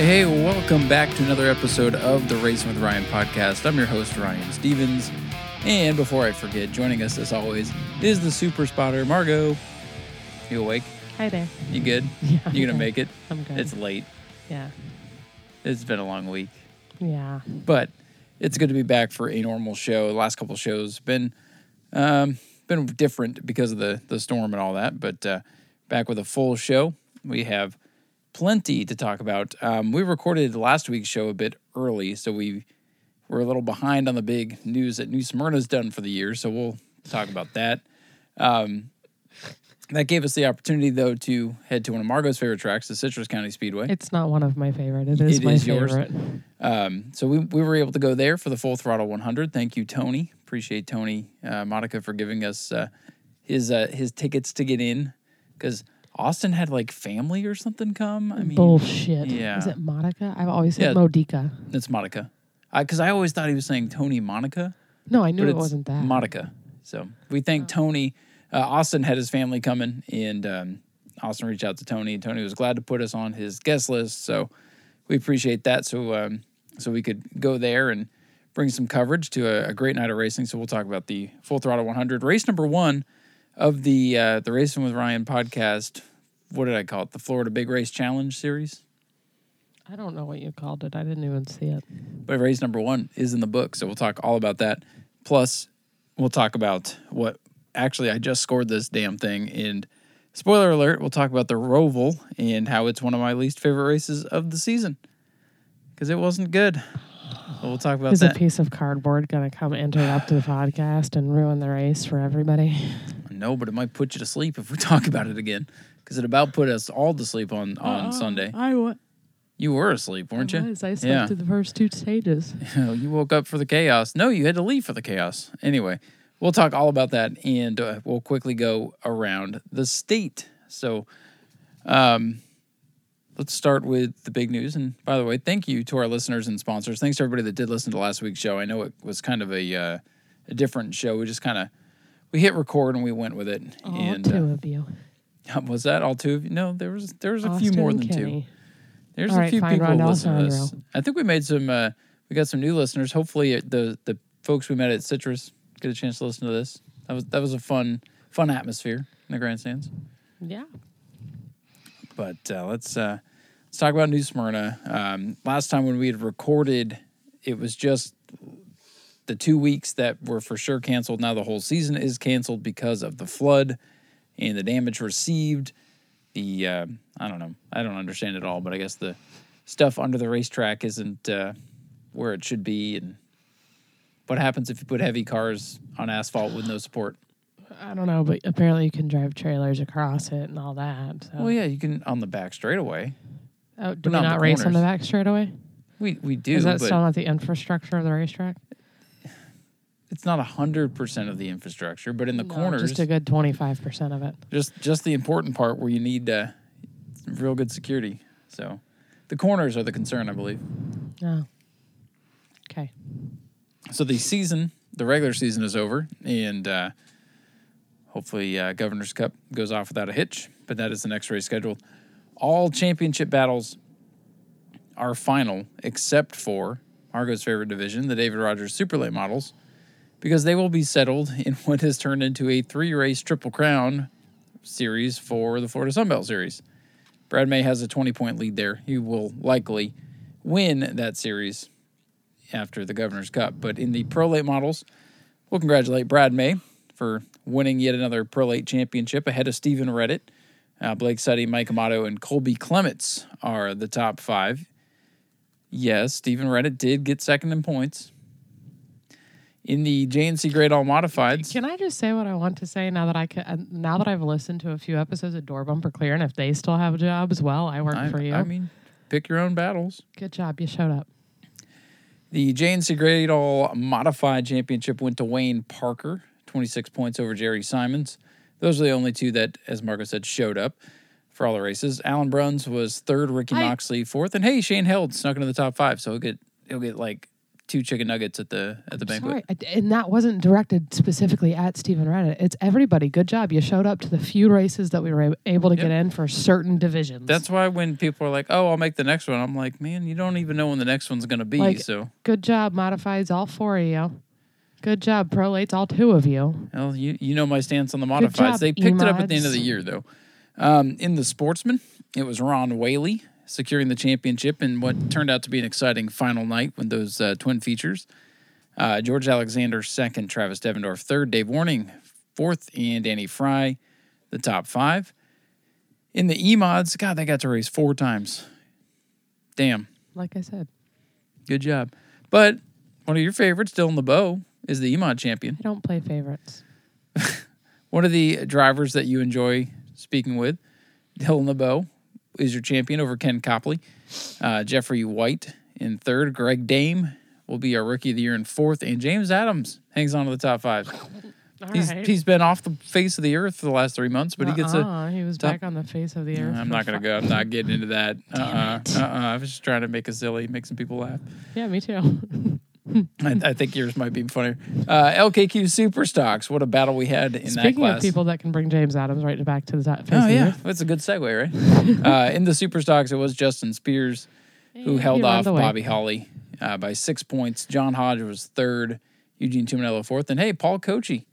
Hey, welcome back to another episode of the Racing with Ryan podcast. I'm your host, Ryan Stevens. And before I forget, joining us as always is the super spotter, Margot. You awake? Hi there. You good? Yeah, You gonna make it? I'm good. It's late. yeah. It's been a long week. Yeah. But it's good to be back for a normal show. The last couple shows been um, been different because of the the storm and all that. But uh, back with a full show. We have plenty to talk about. Um, we recorded last week's show a bit early, so we were a little behind on the big news that New Smyrna's done for the year. So we'll talk about that. Um, that gave us the opportunity, though, to head to one of Margot's favorite tracks, the Citrus County Speedway. It's not one of my favorite. It is It my is yours? favorite. Um, so we, we were able to go there for the full throttle 100. Thank you, Tony. Appreciate Tony uh, Monica for giving us uh, his uh, his tickets to get in because Austin had like family or something come. I mean, Bullshit. yeah. Is it Monica? I've always said Yeah. Modica. it's Monica. Because I, always thought he was saying Tony Monica, No, I knew it wasn't that. Monica. So we thank Tony. Uh, Austin had his family coming, and um, Austin reached out to Tony. and Tony was glad to put us on his guest list, so we appreciate that. So um, so we could go there and bring some coverage to a, a great night of racing. So we'll talk about the Full Throttle 100 race number one of the uh, the Racing with Ryan podcast. What did I call it? The Florida Big Race Challenge series. I don't know what you called it. I didn't even see it. But race number one is in the book, so we'll talk all about that. Plus, we'll talk about what actually I just scored this damn thing. And spoiler alert, we'll talk about the Roval and how it's one of my least favorite races of the season because it wasn't good. So we'll talk about Is that. a piece of cardboard going to come interrupt the podcast and ruin the race for everybody? no, but it might put you to sleep if we talk about it again because it about put us all to sleep on on Sunday. I was. You were asleep, weren't you? I slept Yeah. through the first two stages. you woke up for the chaos. No, you had to leave for the chaos. Anyway, we'll talk all about that and uh, we'll quickly go around the state. So, um, let's start with the big news. And by the way, thank you to our listeners and sponsors. Thanks to everybody that did listen to last week's show. I know it was kind of a uh, a different show. We just kind of we hit record and we went with it. All and two uh, of you. Was that all two of you? No, there was there was a few more than two. There's All a right, few fine, people who Ron listen to this. I think we made some. Uh, we got some new listeners. Hopefully, uh, the the folks we met at Citrus get a chance to listen to this. That was that was a fun fun atmosphere in the grandstands. Yeah. But uh, let's uh, let's talk about New Smyrna. Um, last time when we had recorded, it was just the two weeks that were for sure canceled. Now the whole season is canceled because of the flood and the damage received. The uh, I don't know. I don't understand it all, but I guess the stuff under the racetrack isn't uh, where it should be. And what happens if you put heavy cars on asphalt with no support? I don't know, but apparently you can drive trailers across it and all that. So. Well, yeah, you can on the back straightaway. Oh, do but we not not race on the back straightaway? We we do, Is that still not the infrastructure of the racetrack? It's not hundred percent of the infrastructure, but in the No, corners, just a good twenty five percent of it. just just the important part where you need uh, real good security. So the corners are the concern, I believe. Oh, okay. So the season, the regular season is over, and uh, hopefully uh, Governor's Cup goes off without a hitch. But that is the next race scheduled. All championship battles are final, except for Margot's favorite division, the David Rogers Super Late Models, because they will be settled in what has turned into a three-race Triple Crown series for the Florida Sunbelt Series. Brad May has a 20-point lead there. He will likely win that series after the Governor's Cup. But in the Pro Late models, we'll congratulate Brad May for winning yet another Pro Late championship ahead of Stephen Reddit. Uh, Blake Suddy, Mike Amato, and Colby Clements are the top five. Yes, Stephen Reddit did get second in points. In the JNC Great All Modifieds, Can I just say what I want to say now that I can? uh, Now that I've listened to a few episodes of Door Bumper Clear, and if they still have jobs, well, I work I, for you. I mean, pick your own battles. Good job, you showed up. The JNC Great All Modified Championship went to Wayne Parker, 26 points over Jerry Simons. Those are the only two that, as Margot said, showed up for all the races. Alan Bruns was third, Ricky Moxley fourth, and hey, Shane Held snuck into the top five, so he'll get he'll get like two chicken nuggets at the at the banquet. Sorry, and that wasn't directed specifically at Stephen Reddit. It's everybody. Good job. You showed up to the few races that we were able to get in for certain divisions. That's why when people are like, "Oh, I'll make the next one," I'm like, "Man, you don't even know when the next one's gonna be." Like- so, good job. Modifieds, all four of you. Good job. Prolates, all two of you. well, you you know my stance on the Good modifieds. job, they picked it up at the end of the year, though. Um, in the sportsman, it was Ron Whaley securing the championship in what turned out to be an exciting final night with those uh, twin features. Uh, George Alexander second, Travis Devendorf third, Dave Warning fourth, and Danny Fry the top five. In the E mods, God, they got to race four times. Damn, Like I said, good job. But one of your favorites, Dylan LeBeau, is the E mod champion. I don't play favorites. One of the drivers that you enjoy speaking with, Dylan LeBeau, is your champion over Ken Copley. Uh, Jeffrey White in third. Greg Dame will be our rookie of the year in fourth. And James Adams hangs on to the top five. He's, right. he's been off the face of the earth for the last three months, but he gets a. Uh-uh, He was top- back on the face of the earth. I'm not going to go. I'm not getting into that. Uh uh-uh, uh. I was just trying to make a silly, make some people laugh. Yeah, me too. I, I think yours might be funnier. Uh, LKQ Super Stocks. What a battle we had in that Speaking class. of people that can bring James Adams right back to the top Oh yeah, that's a good segue, right? uh, in the super stocks, it was Justin Spears who Yeah, held off. Bobby Holly uh, by six points. John Hodge was third, Eugene Tuminello fourth, and hey, Paul Cochi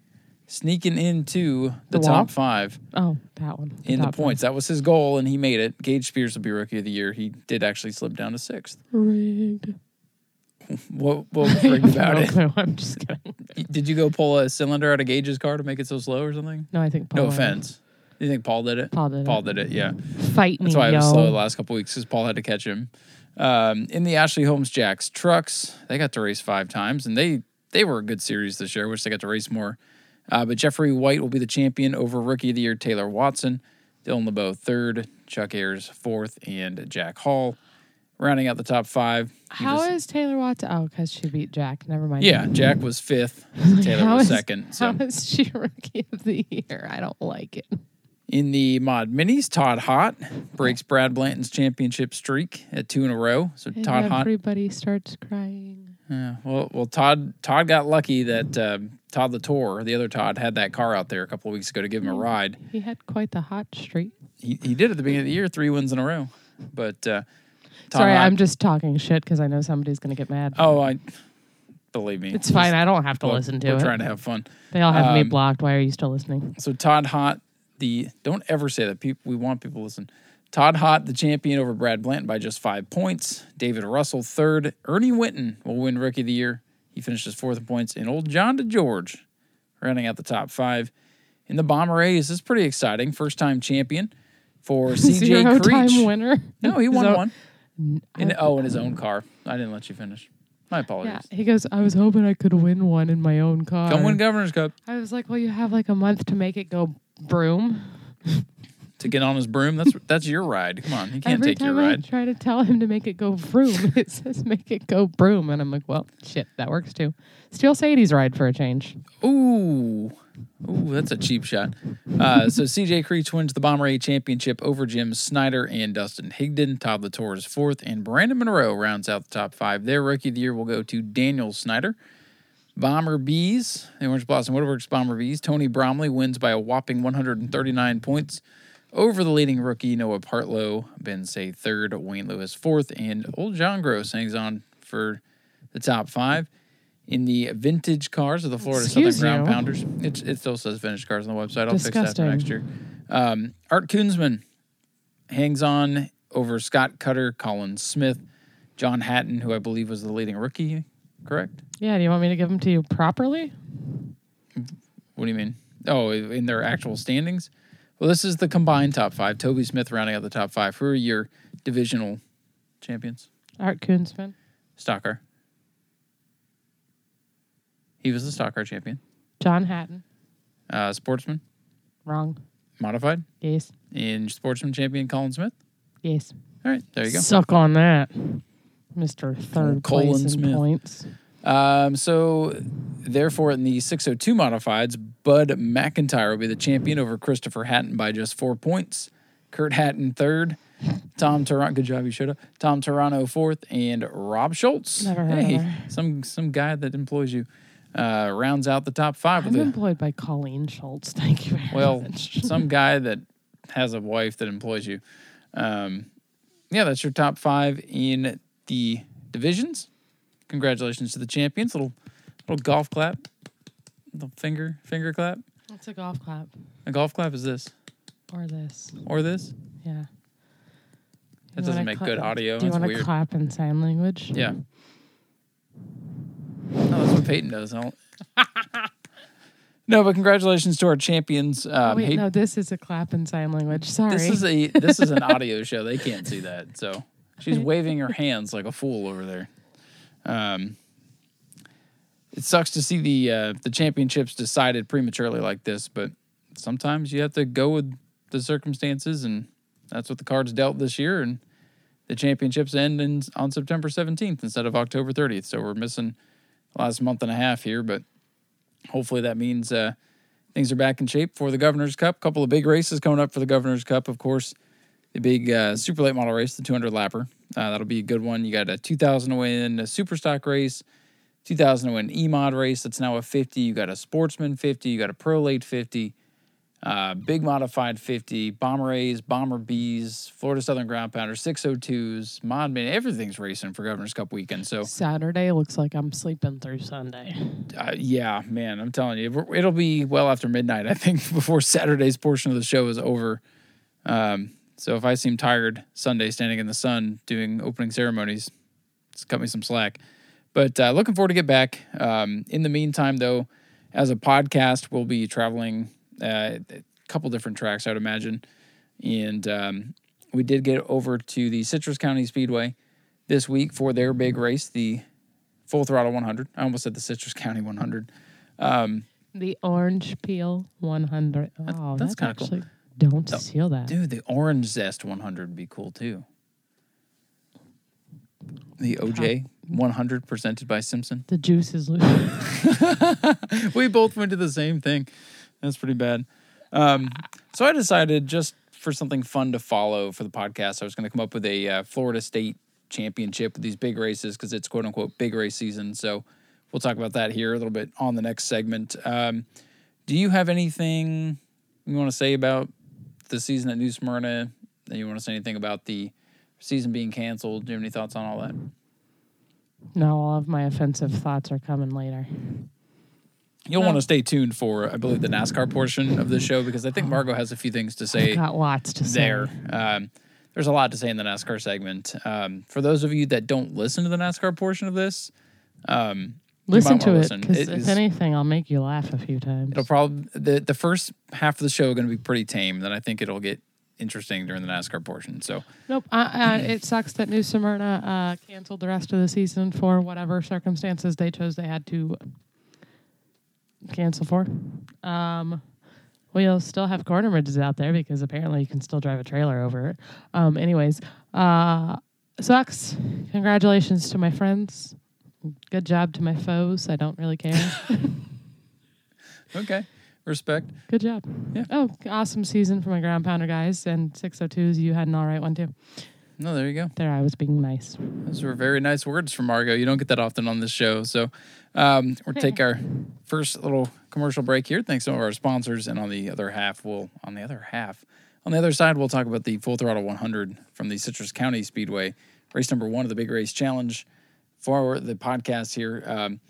sneaking into the, The top five. five Oh, that one. in the points. That was his goal, and he made it. Gage Spears will be rookie of the year. He did actually slip down to sixth. Rigged. What, what rigged about no it? clue. I'm just kidding. Did you go pull a cylinder out of Gage's car to make it so slow or something? No, I think Paul. No offense. Do you think Paul did it? Paul did it. Paul it. did it. Yeah. Fight me, That's why yo. it was slow the last couple weeks because Paul had to catch him. Um, in the Ashley Holmes Jacks trucks, they got to race five times, and they they were a good series this year. I wish they got to race more. Uh, but Jeffrey White will be the champion over Rookie of the Year Taylor Watson, Dylan LeBeau third, Chuck Ayers fourth, and Jack Hall rounding out the top five. How was- is Taylor Watson? Oh, because she beat Jack. Never mind. yeah, Jack was fifth, Taylor How was is- second. So How is she rookie of the year? I don't like it. In the mod minis, Todd Hot breaks Brad Blanton's championship streak at two in a row. So And Todd Hot. everybody starts crying. Yeah, well, well, Todd Todd got lucky that uh, Todd Latour, the other Todd, had that car out there a couple of weeks ago to give him a ride. He had quite the hot streak. He, he did at the beginning of the year, three wins in a row. But uh, Todd Sorry, I'm just talking shit because I know somebody's going to get mad. oh, I believe me, it's fine. I don't have to Look, listen to we're it. trying to have fun. They all have me Um, blocked. Why are you still listening? So Todd Hott, the don't ever say that. People, we want people to listen. Todd Hott, the champion over Brad Blanton by just five points. David Russell third. Ernie Winton will win Rookie of the Year. He finishes fourth in points, and old John DeGeorge rounding out the top five. In the Bomber A's, this is pretty exciting. First time champion for CJ Zero time Creech. winner. No, he won one. In, oh, in his own car. I didn't let you finish. My apologies. Yeah, he goes. I was hoping I could win one in my own car. Come win Governor's Cup I was like, well, you have like a month to make it go broom. to get on his broom. That's that's your ride. Come on, he can't Every take your time I try to tell him to make it go vroom, it says make it go broom, and I'm like, well, shit, that works too. Steal Sadie's ride for a change. Ooh. Ooh, that's a cheap shot. Uh, so CJ Creech wins the Bomber A championship over Jim Snyder and Dustin Higdon. Todd Latour is fourth, and Brandon Monroe rounds out the top five. Their rookie of the year will go to Daniel Snyder. Bomber Bees, the Orange Blossom Woodworks Bomber Bees. Tony Bromley wins by a whopping 139 points over the leading rookie Noah Partlow. Ben Say third, Wayne Lewis fourth, and old John Gross hangs on for the top five. In the vintage cars of the Florida Excuse Southern Ground you. Pounders, it, it still says vintage cars on the website. I'll fix that for next year. Um, Art Kunzman hangs on over Scott Cutter, Colin Smith, John Hatton, who I believe was the leading rookie. Correct? Yeah, do you want me to give them to you properly? What do you mean? Oh, in their actual standings? Well, this is the combined top five. Toby Smith rounding out the top five. Who are your divisional champions? Art Kunzman. Stocker. He was the stock car champion. John Hatton. Uh, sportsman, Wrong. modified. Yes. And sportsman champion Colin Smith. Yes. All right, there you go. Suck on that. Mr. Third Colin place in Smith. points. Um, so, therefore, in the 602 modifieds, Bud McIntyre will be the champion over Christopher Hatton by just four points. Kurt Hatton third, Tom Toronto, good job, you showed up. Tom Toronto fourth, and Rob Schultz. Never heard of her. some some guy that employs you. Uh, rounds out the top 5 I'm employed by Colleen Schultz. Thank you well, some guy that has a wife that employs you. Um, yeah, that's your top five in the divisions. Congratulations to the champions. Little little golf clap. Little finger finger clap. It's a golf clap A golf clap is this or this. or this. Yeah. That doesn't make cla- good audio. Do you want to clap in sign language? Yeah. No, that's what Peyton does. No, but congratulations to our champions. Oh, Um, wait, no, this is a clap in sign language. Sorry. This is a this is an audio show. They can't see that. So she's waving her hands like a fool over there. Um, it sucks to see the uh, the championships decided prematurely like this, but sometimes you have to go with the circumstances, and that's what the cards dealt this year. And the championships end in, on September seventeenth instead of October thirtieth. So we're missing the last month and a half here, but hopefully that means uh, things are back in shape for the Governor's Cup. A couple of big races coming up for the Governor's Cup, of course. The big uh, super late model race, the 200 lapper. Uh, that'll be a good one. You got a 2000 to win a super stock race, 2000 to win E mod race. That's now a 50. You got a sportsman 50. You got a pro late 50. Uh, big modified 50, Bomber A's, Bomber B's, Florida Southern Ground Pounder, 602s, Mod Man, everything's racing for Governor's Cup weekend. So, Saturday looks like I'm sleeping through Sunday. uh, yeah, man, I'm telling you, it'll be well after midnight. I think before Saturday's portion of the show is over. Um, so if I seem tired Sunday standing in the sun doing opening ceremonies, just cut me some slack. But uh, looking forward to get back. Um, in the meantime, though, as a podcast, we'll be traveling uh, a couple different tracks, I would imagine. And um, we did get over to the Citrus County Speedway this week for their big race, the Full Throttle 100. I almost said the Citrus County 100. Um, The orange peel 100. Oh, that's that's, kinda cool. Don't steal that. dude, the Orange Zest 100 would be cool too. The OJ 100 presented by Simpson. The juice is loose. we both went to the same thing. That's pretty bad. Um, so I decided just for something fun to follow for the podcast, I was going to come up with a uh, Florida State Championship with these big races because it's quote unquote big race season. So we'll talk about that here a little bit on the next segment. Um, do you have anything you want to say about the season at New Smyrna? Do you want to say anything about the season being canceled? Do you have any thoughts on all that? no, all of my offensive thoughts are coming later. You'll No. want to stay tuned for, I believe, the NASCAR portion of the show because I think Margot has a few things to say Got lots to say. there. Um, there's a lot to say in the NASCAR segment. Um, for those of you that don't listen to the NASCAR portion of this, um, Listen to it because if is- anything, I'll make you laugh a few times. it'll probably the the first half of the show going to be pretty tame. Then I think it'll get interesting during the NASCAR portion. So Nope. Uh, uh, it sucks that New Smyrna uh, canceled the rest of the season for whatever circumstances they chose they had to cancel for. Um, we'll still have corner bridges out there because apparently you can still drive a trailer over it. Um, anyways, uh, sucks. Congratulations to my friends. Good job to my foes. I don't really care. okay, respect. Good job. Yeah. Oh, awesome season for my ground pounder guys and 602s. You had an all right one too. No, there you go. There, I was being nice. Those were very nice words from Margot. You don't get that often on this show. So um, we'll take our first little commercial break here. Thanks to some of our sponsors. And on the other half, we'll on the other half, on the other side, we'll talk about the Full Throttle 100 from the Citrus County Speedway, race number one of the Big Race Challenge for the podcast here. Um,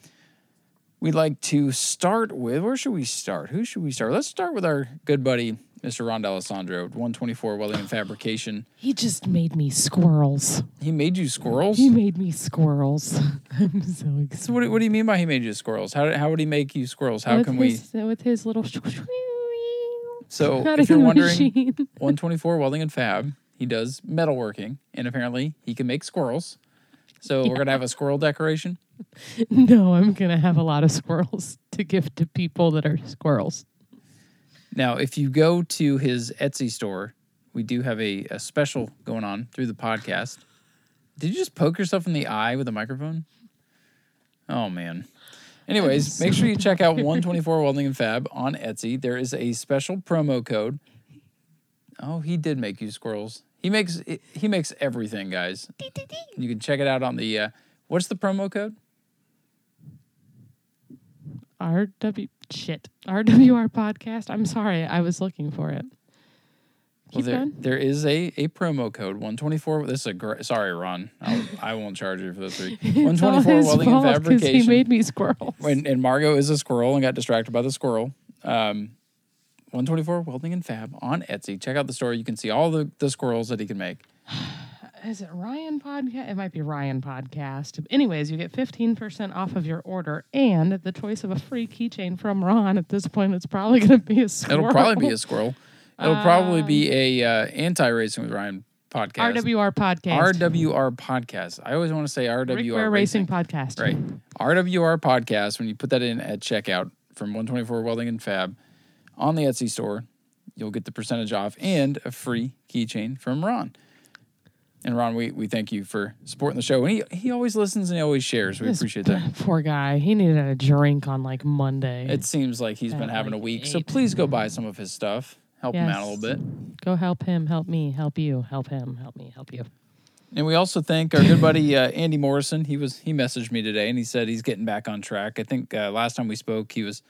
we'd like to start with where should we start? Who should we start? Let's start with our good buddy, Mr. Ron D'Alessandro, 124 Welding and Fabrication. He just made me squirrels. He made you squirrels. He made me squirrels. I'm so So what, do- what do you mean by he made you squirrels? How, how would he make you squirrels? How with can we? with his little So cutting if you're wondering, machine. 124 Welding and Fab, he does metalworking, and apparently he can make squirrels. So we're gonna have a squirrel decoration. no, I'm gonna have a lot of squirrels to give to people that are squirrels. Now, if you go to his Etsy store, we do have a, a special going on through the podcast. Did you just poke yourself in the eye with a microphone? Oh man. Anyways, make sure you check out 124 Welding and Fab on Etsy. There is a special promo code. Oh, he did make you squirrels. He makes he makes everything, guys. You can check it out on the uh, what's the promo code? RW shit. RWR podcast. I'm sorry, I was looking for it. Well, there, going. there is a, a promo code 124. This is a great. Sorry, Ron. I'll, I won't charge you for this week. It's all 124 his welding and fabrication. He made me squirrels. when, and Margot is a squirrel and got distracted by the squirrel. Um, 124 welding and fab on Etsy. Check out the store. You can see all the, the squirrels that he can make. Is it Ryan Podcast? It might be Ryan Podcast. Anyways, you get 15% off of your order and the choice of a free keychain from Ron. At this point, it's probably going to be a squirrel. It'll probably be a squirrel. It'll probably be a uh, anti racing with Ryan podcast. RWR Podcast. RWR podcast. I always want to say RWR Rick Ware racing. Racing Podcast. Right. RWR podcast. When you put that in at checkout from 124 Welding and Fab on the Etsy store, you'll get the percentage off and a free keychain from Ron. And Ron, we, we thank you for supporting the show. And he, he always listens and he always shares. We This appreciate that. Poor guy. He needed a drink on like Monday. It seems like he's been At having a like week. So please go buy some of his stuff. Help him out a little bit. Go help him, help me, help you, help him, help me, help you. And we also thank our good buddy uh, Andy Morrison. He was he messaged me today and he said he's getting back on track. I think uh, last time we spoke, he was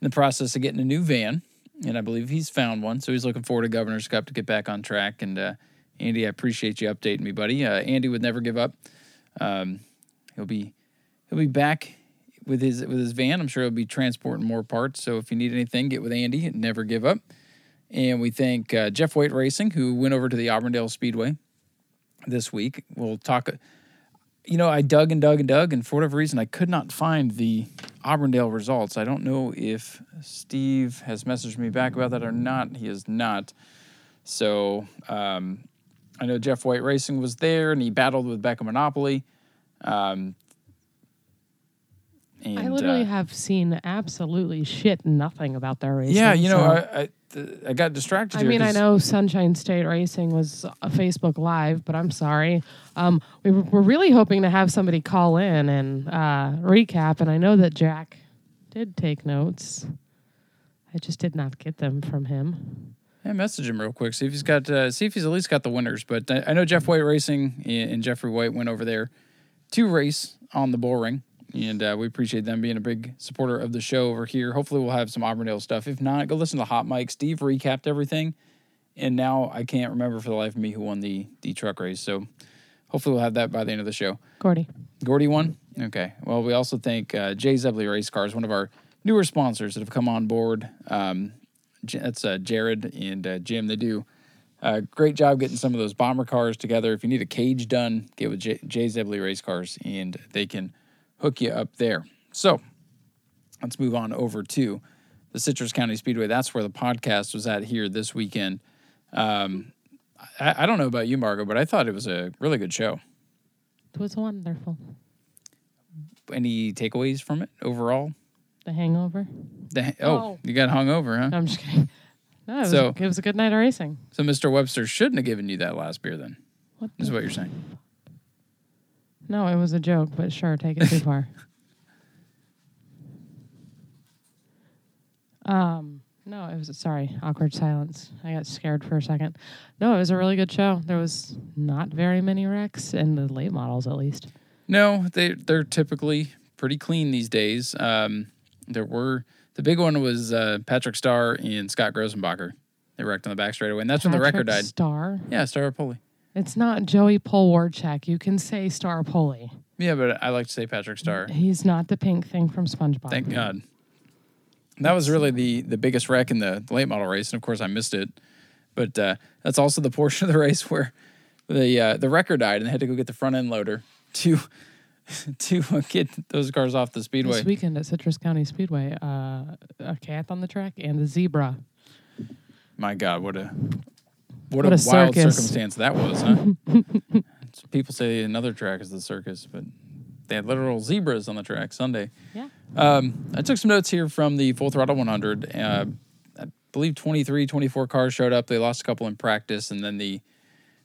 in the process of getting a new van, and I believe he's found one. So he's looking forward to Governor's Cup to get back on track. And uh, Andy, I appreciate you updating me, buddy. Uh, Andy would never give up. Um, he'll be he'll be back with his with his van. I'm sure he'll be transporting more parts. So if you need anything, get with Andy. and Never give up. And we thank uh, Jeff White Racing, who went over to the Auburndale Speedway this week. We'll talk. You know, I dug and dug and dug, and for whatever reason, I could not find the Auburndale results. I don't know if Steve has messaged me back about that or not. He has not. So um, I know Jeff White Racing was there, and he battled with Becca Monopoly. Um, and, I literally uh, have seen absolutely shit nothing about their racing. yeah, you know, so- I, I th- I got distracted. I mean, I know Sunshine State Racing was a Facebook Live, but I'm sorry. Um, we were, we're really hoping to have somebody call in and uh, recap, and I know that Jack did take notes. I just did not get them from him. Yeah, message him real quick. See if he's got. Uh, see if he's at least got the winners. But I, I know Jeff White Racing and, and Jeffrey White went over there to race on the bull ring, and uh, we appreciate them being a big supporter of the show over here. Hopefully, we'll have some Auburndale stuff. If not, go listen to the Hot Mic. Steve recapped everything, and now I can't remember for the life of me who won the the truck race. So hopefully, we'll have that by the end of the show. Gordy. Gordy won. Okay. Well, we also thank uh, Jay Zebley Race Cars, one of our newer sponsors that have come on board. Um, that's uh, Jared and uh, Jim. They do a great job getting some of those bomber cars together. If you need a cage done, get with Jay, Jay Zebley Race Cars, and they can hook you up there. So let's move on over to the Citrus County Speedway. That's where the podcast was at here this weekend. Um, I, I don't know about you, Margot, but I thought it was a really good show. It was wonderful. Any takeaways from it overall? The Hangover. The, oh, Oh. you got hungover, huh? No, I'm just kidding. No, it was, So- it was a good night of racing. So Mr. Webster shouldn't have given you that last beer then, What is what you're saying. No, it was a joke, but sure, take it too far. Um, no, it was sorry, awkward silence. I got scared for a second. No, it was a really good show. There was not very many wrecks in the late models, at least. No, they they're typically pretty clean these days. Um, there were the big one was uh, Patrick Starr and Scott Grossenbacher. They wrecked on the back straightaway, and that's when the record died. Star. Yeah, Star Poli. It's not Joey Polwarchek. You can say Star Poli. Yeah, but I like to say Patrick Star. He's not the pink thing from SpongeBob. Thank God. That was really the the biggest wreck in the late model race, and of course I missed it. But uh, that's also the portion of the race where the uh, the wrecker died, and they had to go get the front end loader to to get those cars off the speedway. This weekend at Citrus County Speedway, uh, a cat on the track and a zebra. My God, what a what, What a, a wild circumstance that was, huh? People say another track is the circus, but they had literal zebras on the track Sunday. Yeah. Um, I took some notes here from the Full Throttle 100. Uh, I believe 23, 24 cars showed up. They lost a couple in practice, and then the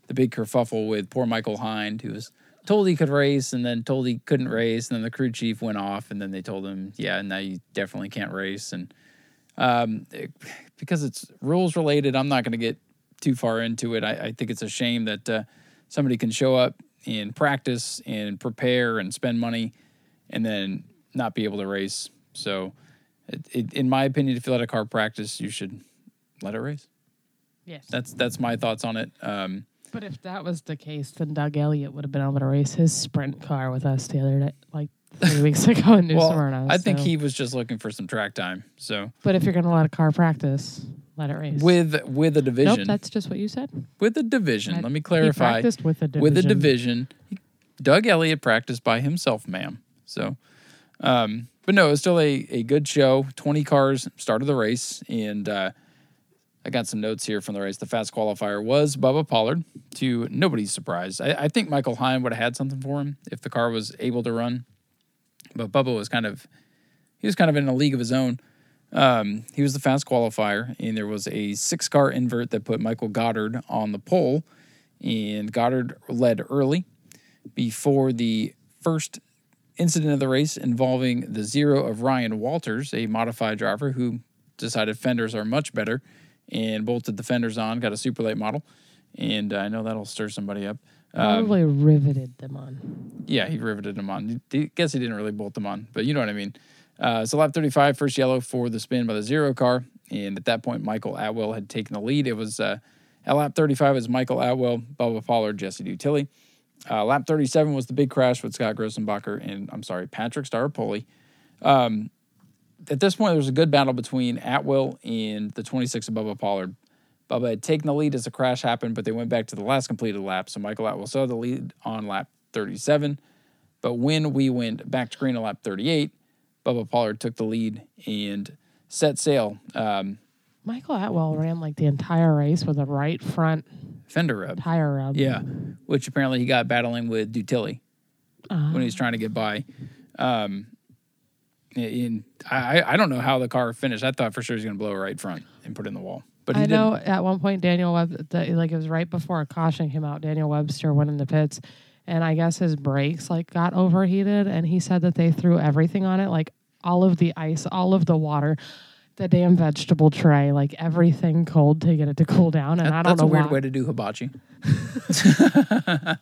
the big kerfuffle with poor Michael Hind, who was told he could race and then told he couldn't race, and then the crew chief went off, and then they told him, "Yeah, now you definitely can't race." And um, it- because it's rules related, I'm not going to get too far into it. I, I think it's a shame that uh, somebody can show up and practice and prepare and spend money and then not be able to race. So, it, it, in my opinion, if you let a car practice, you should let it race. Yes. That's that's my thoughts on it. Um, But if that was the case, then Doug Elliott would have been able to race his sprint car with us the other day, like three weeks ago in New well, Smyrna. I think he was just looking for some track time. So But if you're going to let a car practice, let it race. with with a division, nope, that's just what you said. with a division, I- let me He clarify. practiced with a division. with a division. Doug Elliott practiced by himself, ma'am. So, um, but no, it was still a, a good show. 20 cars started the race. And uh, I got some notes here from the race. The fast qualifier was Bubba Pollard, to nobody's surprise. I, I think Michael Hine would have had something for him if the car was able to run. But Bubba was kind of, he was kind of in a league of his own. Um, he was the fast qualifier, and there was a six car invert that put Michael Goddard on the pole. And Goddard led early before the first incident of the race involving the zero of Ryan Walters, a modified driver who decided fenders are much better and bolted the fenders on, got a super late model. And I know that'll stir somebody up. Um, Probably riveted them on. yeah, he riveted them on. I guess he didn't really bolt them on, but you know what I mean. Uh, so lap 35, first yellow for the spin by the zero car. And at that point, Michael Atwell had taken the lead. It was uh, at lap 35 it was Michael Atwell, Bubba Pollard, Jesse Dutilly. Uh, lap 37 was the big crash with Scott Grossenbacher and I'm sorry, Patrick Staropoli. Um, at this point, there was a good battle between Atwell and the 26 of Bubba Pollard. Bubba had taken the lead as the crash happened, but they went back to the last completed lap. So Michael Atwell saw the lead on lap 37. But when we went back to green on lap 38, Bubba Pollard took the lead and set sail. Um, Michael Atwell ran like the entire race with a right front fender rub. tire rub. Yeah, which apparently he got battling with Dutilly Uh, when he was trying to get by. Um, and I, I don't know how the car finished. I thought for sure he was going to blow a right front and put it in the wall, but he I didn't. know at one point Daniel Web, the, like it was right before a caution came out. Daniel Webster went in the pits, and I guess his brakes like got overheated, and he said that they threw everything on it, like all of the ice, all of the water, the damn vegetable tray, like everything cold to get it to cool down. And That- I don't know. that's know a weird why. way to do hibachi.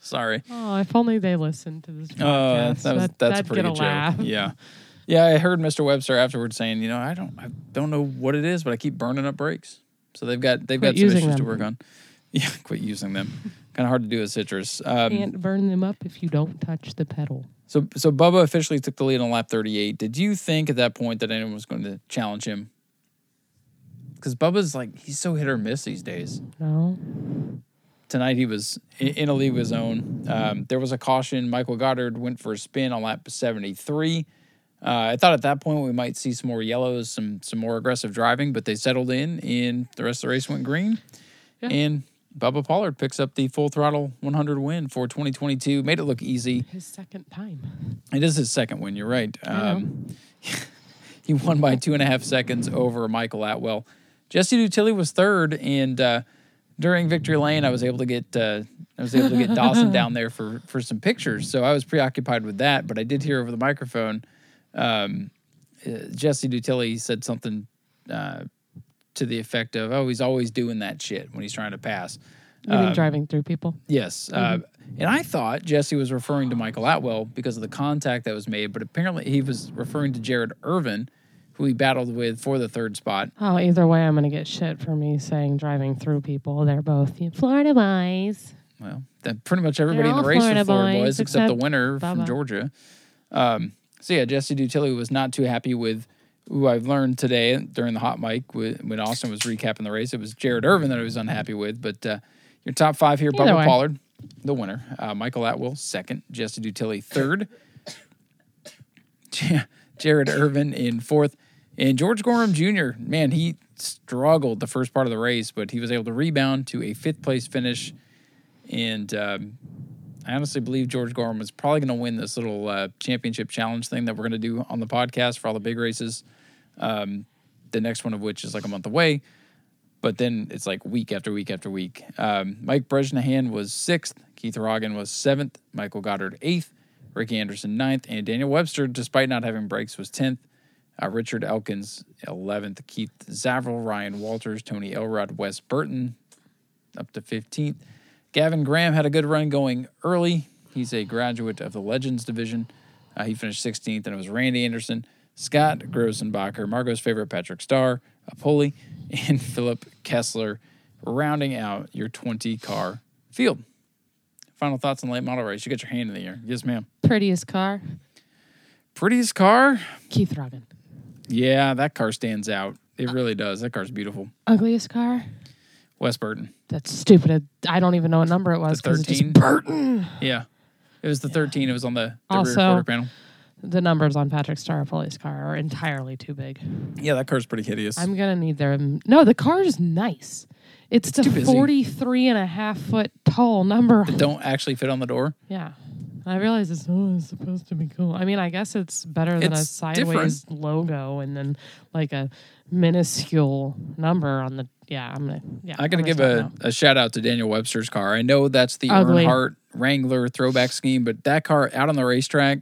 Sorry. Oh, if only they listened to this oh, podcast. Oh, that, was That- that's a that'd pretty get good joke. laugh. Yeah, yeah. I heard Mr. Webster afterwards saying, you know, I don't, I don't know what it is, but I keep burning up brakes. So they've got they've Quit got some issues to work on. Yeah, quit using them. Kind of hard to do with citrus. Um, Can't burn them up if you don't touch the pedal. so so Bubba officially took the lead on lap 38. Did you think at that point that anyone was going to challenge him? Because Bubba's like he's so hit or miss these days. No. tonight he was in, in a league of his own. Um, there was a caution. Michael Goddard went for a spin on lap 73. Uh, I thought at that point we might see some more yellows, some some more aggressive driving, but they settled in, and the rest of the race went green. Yeah. And Bubba Pollard picks up the full throttle 100 win for 2022. Made it look easy. His second time. It is his second win. You're right. Um, he won by two and a half seconds over Michael Atwell. Jesse Dutilly was third, and uh, during Victory Lane, I was able to get uh, I was able to get Dawson down there for for some pictures. So I was preoccupied with that, but I did hear over the microphone um, uh, Jesse Dutilly said something uh, to the effect of, "Oh, he's always doing that shit when he's trying to pass." You mean Um, driving through people? Yes. Uh, and I thought Jesse was referring to Michael Atwell because of the contact that was made, but apparently he was referring to Jared Irvin, who he battled with for the third spot. Oh, either way, I'm going to get shit for me saying driving through people. They're both Florida boys. Well, that pretty much everybody They're in the race Florida was Florida boys, boys, except the except winner from Georgia. Um, so yeah, Jesse Dutilly was not too happy with who I've learned today during the hot mic when Austin was recapping the race. It was Jared Irvin that I was unhappy with, but uh, your top five here: Bubba way. Pollard, the winner; uh, Michael Atwell, second; Jesse Dutilly, third; Jared Irvin in fourth, and George Gorham Jr. Man, he struggled the first part of the race, but he was able to rebound to a fifth place finish. And um, I honestly believe George Gorham is probably going to win this little uh, championship challenge thing that we're going to do on the podcast for all the big races. Um, the next one of which is like a month away. But then it's like week after week after week. Um, Mike Bresnahan was sixth. Keith Rogan was seventh. Michael Goddard eighth. Ricky Anderson ninth. And Daniel Webster, despite not having breaks, was 10th. Uh, Richard Elkins, 11th. Keith Zavrel, Ryan Walters, Tony Elrod, Wes Burton, up to 15th. Gavin Graham had a good run going early. He's a graduate of the Legends division. Uh, he finished 16th, and it was Randy Anderson, Scott Grossenbacher, Margot's favorite Patrick Starr, Apoli, and Philip Kessler, rounding out your 20 car field. Final thoughts on the late model race. You got your hand in the air. Yes, ma'am. Prettiest car, Prettiest car? Keith Roggan. Yeah, that car stands out. It really does. That car's beautiful. Ugliest car, Wes Burton. that's stupid. I don't even know what number it was The because it's 13? just Burton. Yeah. It was the 13. It was on the, the Also- rear quarter panel. The numbers on Patrick Starpoli's car are entirely too big. Yeah, that car's pretty hideous. I'm gonna need their no. The car is nice. It's, too the 43 and a half foot tall number. Don't actually fit on the door. Yeah. I realize it's, oh, it's supposed to be cool. I mean, I guess it's better than a It's sideways logo and then like a minuscule number on the. Yeah, I'm gonna. Yeah, I got to I'm gonna give a, now. a shout out to Daniel Webster's car. I know that's the Ugly. Earnhardt Wrangler throwback scheme, but that car out on the racetrack,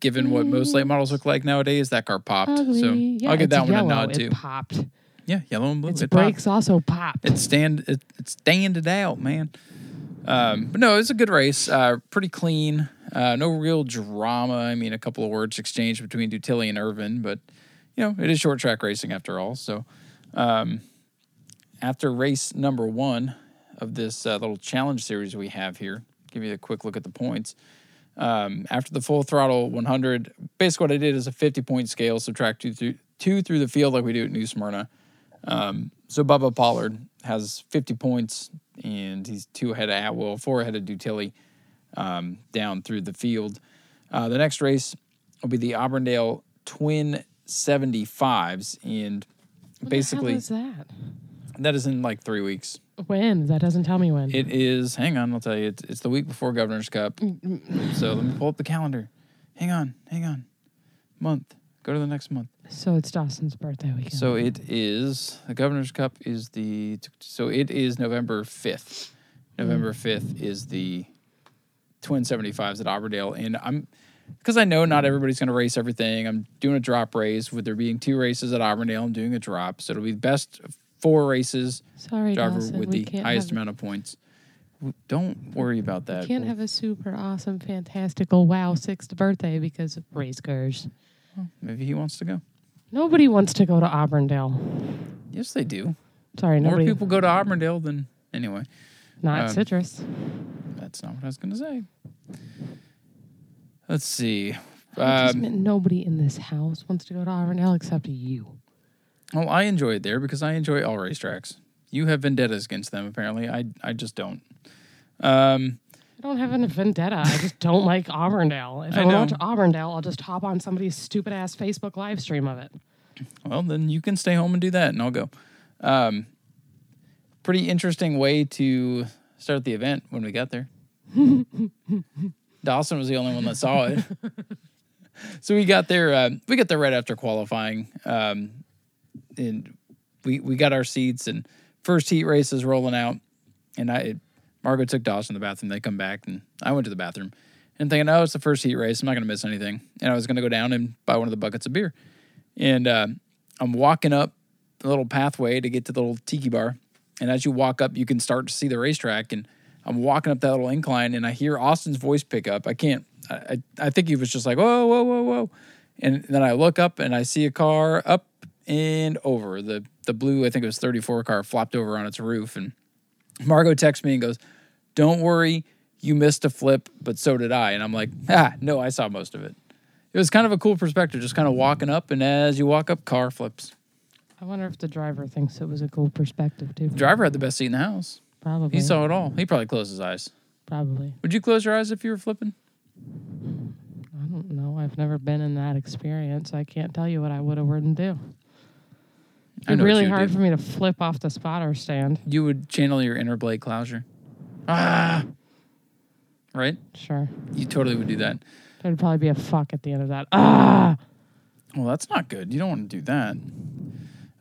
given what most late models look like nowadays, that car popped. Ugly. So yeah, I'll give that one yellow. a nod it too. popped. Yeah, yellow and blue. Its it popped. brakes also popped. it stand it, it standed out, man. Um, but no, it's a good race. Uh, pretty clean. Uh, no real drama. I mean, a couple of words exchanged between Dutilly and Irvin, but you know, it is short track racing after all. So, um, after race number one of this uh, little challenge series we have here, give you a quick look at the points. Um, after the full throttle 100, basically what I did is a 50 point scale, subtract two through two through the field like we do at New Smyrna. Um, so Bubba Pollard has 50 points, and he's two ahead of Atwell, four ahead of Dutilly um, down through the field. Uh, the next race will be the Auburndale Twin 75s, and basically What the hell is that? that is in like three weeks. When that doesn't tell me when. It is. Hang on, I'll tell you. It's, it's the week before Governor's Cup. Mm, mm, mm. so let me pull up the calendar. Hang on, hang on. Month. Go to the next month. so it's Dawson's birthday weekend. So it is the Governor's Cup is the so it is November fifth. November fifth is the Twin seventy fives at Auburndale, and I'm because I know not everybody's going to race everything. I'm doing a drop race with there being two races at Auburndale. I'm doing a drop, so it'll be the best four races. Sorry, driver with the highest have, amount of points. Don't worry about that. Can't We'll- have a super awesome, fantastical, wow sixth birthday because of race cars. Maybe he wants to go. Nobody wants to go to Auburndale. Yes, they do. Sorry, More nobody. people go to Auburndale than anyway. not um, citrus. That's not what I was going to say. Let's see. Um, nobody in this house wants to go to Auburndale except you. well, I enjoy it there because I enjoy all racetracks. You have vendettas against them, apparently. I I just don't. Um, I don't have a vendetta. I just don't like Auburndale. If I I, to watch Auburndale, I'll just hop on somebody's stupid ass Facebook live stream of it. well, then you can stay home and do that, and I'll go. Um, pretty interesting way to start the event when we got there. Dawson was the only one that saw it. so we got there. Uh, we got there right after qualifying, um, and we we got our seats. And first heat race is rolling out, and I Margot took Dawson to the bathroom. They come back, and I went to the bathroom, and thinking, oh, it's the first heat race. I'm not gonna miss anything. And I was gonna go down and buy one of the buckets of beer, and uh, I'm walking up the little pathway to get to the little tiki bar. And as you walk up, you can start to see the racetrack. And I'm walking up that little incline, and I hear Austin's voice pick up. I can't. I I, think he was just like, whoa, whoa, whoa, whoa. And then I look up and I see a car up and over the the blue. I think it was 34 car flopped over on its roof. And Margot texts me and goes, "Don't worry, you missed a flip, but so did I." And I'm like, "Ah, no, I saw most of it." It was kind of a cool perspective, just kind of walking up, and as you walk up, car flips. I wonder if the driver thinks it was a cool perspective too. Driver had the best seat in the house. Probably. He saw it all. He probably closed his eyes. Probably. Would you close your eyes if you were flipping? I don't know. I've never been in that experience. I can't tell you what I would or wouldn't do. I It's know what really hard do. for me to flip off the spotter stand. You would channel your inner Blake Clouser. Ah, right. Sure. You totally would do that. There'd probably be a fuck at the end of that. Ah! Well, that's not good. You don't want to do that.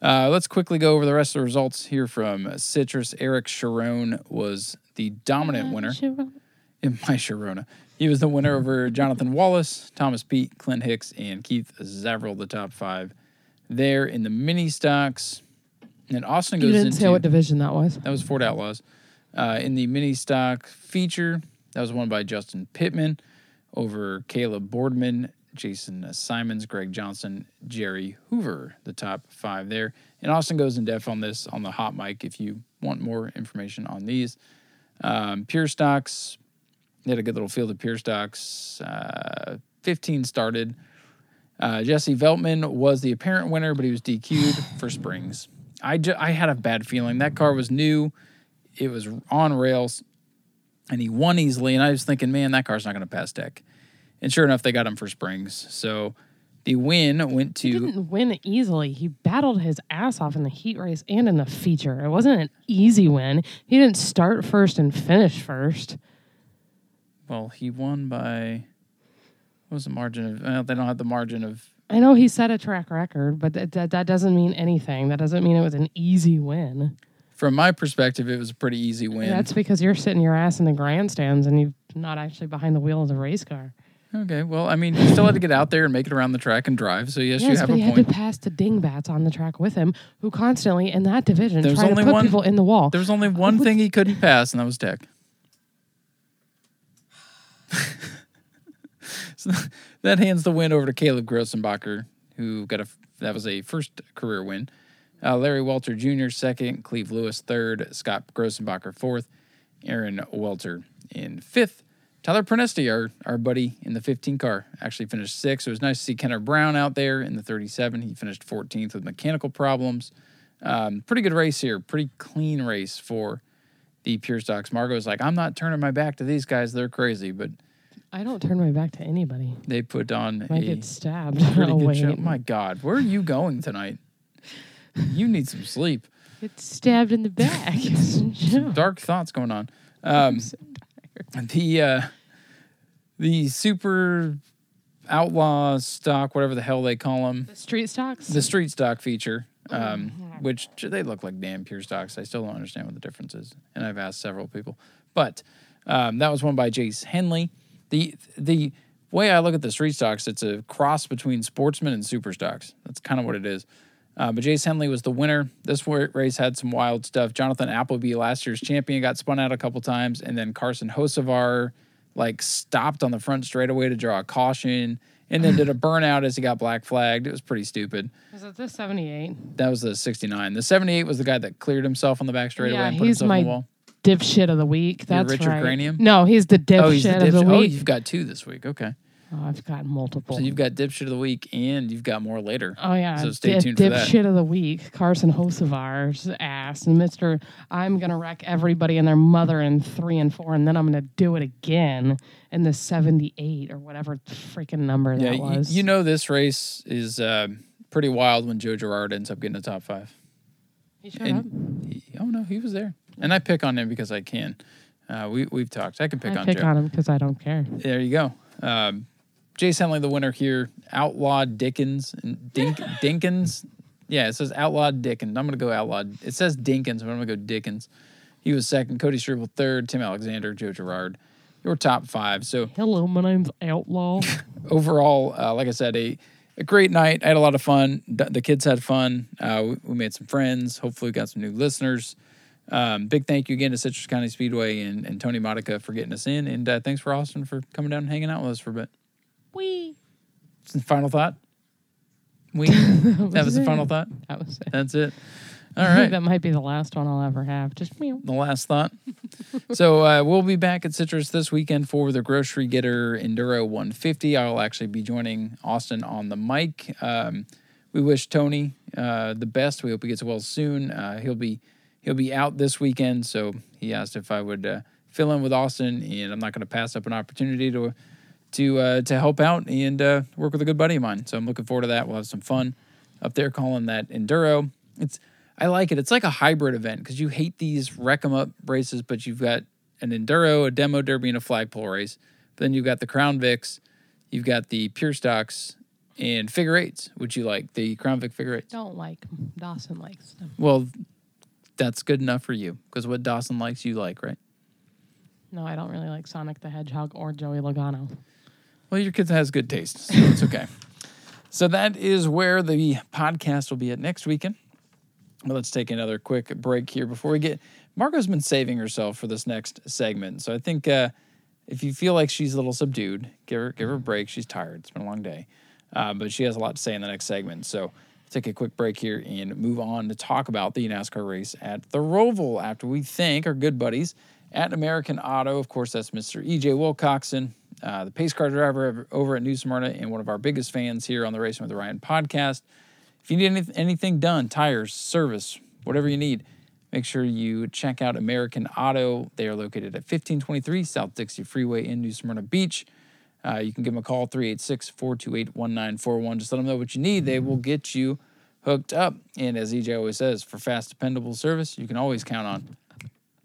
Uh, let's quickly go over the rest of the results here from Citrus. Eric Sharon was the dominant winner in my Sharona. He was the winner over Jonathan Wallace, Thomas Pete, Clint Hicks, and Keith Zavril, the top five there in the mini stocks. And Austin You didn't into say what division that was. that was Ford Outlaws. Uh, in the mini stock feature, that was won by Justin Pittman over Caleb Boardman, Jason Simons, Greg Johnson, Jerry Hoover, the top five there. And Austin goes in depth on this on the hot mic if you want more information on these. Um, pure stocks, they had a good little field of pure stocks. Uh, 15 started. Uh, Jesse Veltman was the apparent winner, but he was DQ'd for Springs. I, ju- I had a bad feeling. That car was new, it was on rails, and he won easily. And I was thinking, man, that car's not going to pass tech. And sure enough, they got him for Springs. So the win went to. He didn't win easily. He battled his ass off in the heat race and in the feature. It wasn't an easy win. He didn't start first and finish first. well, he won by what was the margin of? Well, they don't have the margin of. I know he set a track record, but that, that, that doesn't mean anything. That doesn't mean it was an easy win. From my perspective, it was a pretty easy win. That's because you're sitting your ass in the grandstands and you're not actually behind the wheel of the race car. Okay, well, I mean, you still had to get out there and make it around the track and drive. So yes, you yes, have but a he had point. to pass the dingbats on the track with him, who constantly in that division There's try to only put one- people in the wall. There was only one thing he couldn't pass, and that was tech. so that hands the win over to Caleb Grossenbacher, who got a that was a first career win. Uh, Larry Walter Jr. second, Cleve Lewis third, Scott Grossenbacher fourth, Aaron Welter in fifth. Tyler Pernesti, our, our buddy in the 15 car, actually finished sixth. It was nice to see Kenner Brown out there in the 37. He finished 14th with mechanical problems. Um, pretty good race here. Pretty clean race for the Pure Stocks. Margot's like, I'm not turning my back to these guys. They're crazy, but I don't turn my back to anybody. they put on I a get stabbed. pretty oh, good wait. show. My God, where are you going tonight? You need some sleep. Get stabbed in the back. Dark thoughts going on. Um, the uh, the super outlaw stock, whatever the hell they call them, the street stocks? the street stock feature, um, which they look like damn pure stocks. I still don't understand what the difference is, and I've asked several people. But um, that was won by Jace Henley. The the way I look at the street stocks, it's a cross between sportsmen and super stocks. That's kind of what it is. Uh, but Jace Henley was the winner. This race had some wild stuff. Jonathan Appleby, last year's champion, got spun out a couple times, and then Carson Hosevar like stopped on the front straightaway to draw a caution, and then did a burnout as he got black flagged. It was pretty stupid. Is it the 78? That was the 69. The 78 was the guy that cleared himself on the back straightaway Yeah, and put he's himself on the my wall. Dipshit of the week. That's Richard right. Cranium? No, he's the dipshit Oh, he's the of the oh, week. Oh, you've got two this week. Okay. Oh, I've got multiple. So you've got dipshit of the week and you've got more later. Oh yeah, So stay dip, tuned for that. dipshit of the week, Carson Hosevar's ass, and Mister, I'm gonna wreck everybody and their mother in three and four, and then I'm gonna do it again in the 78 or whatever freaking number Yeah, that was. you know this race is uh, pretty wild when Joe Girard ends up getting the top five. He showed up. He- oh no, he was there, and I pick on him because I can. Uh, we we've talked. I can pick I on pick Joe. on him because I don't care. There you go. Um, Jace Henley, the winner here. Outlaw Dickens and Dink Dinkins. Yeah, it says Outlaw Dickens. I'm gonna go Outlaw. It says Dinkins, but I'm gonna go Dickens. He was second. Cody Struble third. Tim Alexander, Joe Girard. Your top five. So Hello, my name's Outlaw. overall, uh, like I said, a, a great night. I had a lot of fun. The kids had fun. Uh, we, we made some friends. Hopefully, we got some new listeners. Um, big thank you again to Citrus County Speedway and, and Tony Modica for getting us in. And uh, thanks for Austin for coming down and hanging out with us for a bit. Wee. Final thought? We that was the final thought. That was it. That's it. All right. that might be the last one I'll ever have. Just meow. the last thought. so uh, we'll be back at Citrus this weekend for the Grocery Getter Enduro 150. I'll actually be joining Austin on the mic. Um, we wish Tony uh, the best. We hope he gets well soon. Uh, he'll be he'll be out this weekend, so he asked if I would uh, fill in with Austin, and I'm not going to pass up an opportunity to to uh, to help out and uh, work with a good buddy of mine. So I'm looking forward to that. We'll have some fun up there calling that enduro. It's I like it. It's like a hybrid event because you hate these wreck 'em up races, but you've got an enduro, a demo derby, and a flagpole race. Then you've got the Crown Vics, you've got the Pure Stocks, and figure eights, which you like the Crown Vic figure eights. Don't like 'em. Dawson likes them. Well, that's good enough for you because what Dawson likes, you like, right? No, I don't really like Sonic the Hedgehog or Joey Logano. Well, your kid has good taste, so it's okay. So that is where the podcast will be at next weekend. But let's take another quick break here before we get. Margot's been saving herself for this next segment, so I think uh, if you feel like she's a little subdued, give her give her a break. She's tired. It's been a long day, uh, but she has a lot to say in the next segment. So take a quick break here and move on to talk about the NASCAR race at the Roval after we thank our good buddies at American Auto. Of course, that's Mr. EJ Wilcoxon, uh, the pace car driver over at New Smyrna, and one of our biggest fans here on the Racing with Ryan podcast. If you need any, anything done, tires, service, whatever you need, make sure you check out American Auto. They are located at 1523 South Dixie Freeway in New Smyrna Beach. Uh, you can give them a call, 386 428 1941. Just let them know what you need. They will get you hooked up. And as EJ always says, for fast, dependable service, you can always count on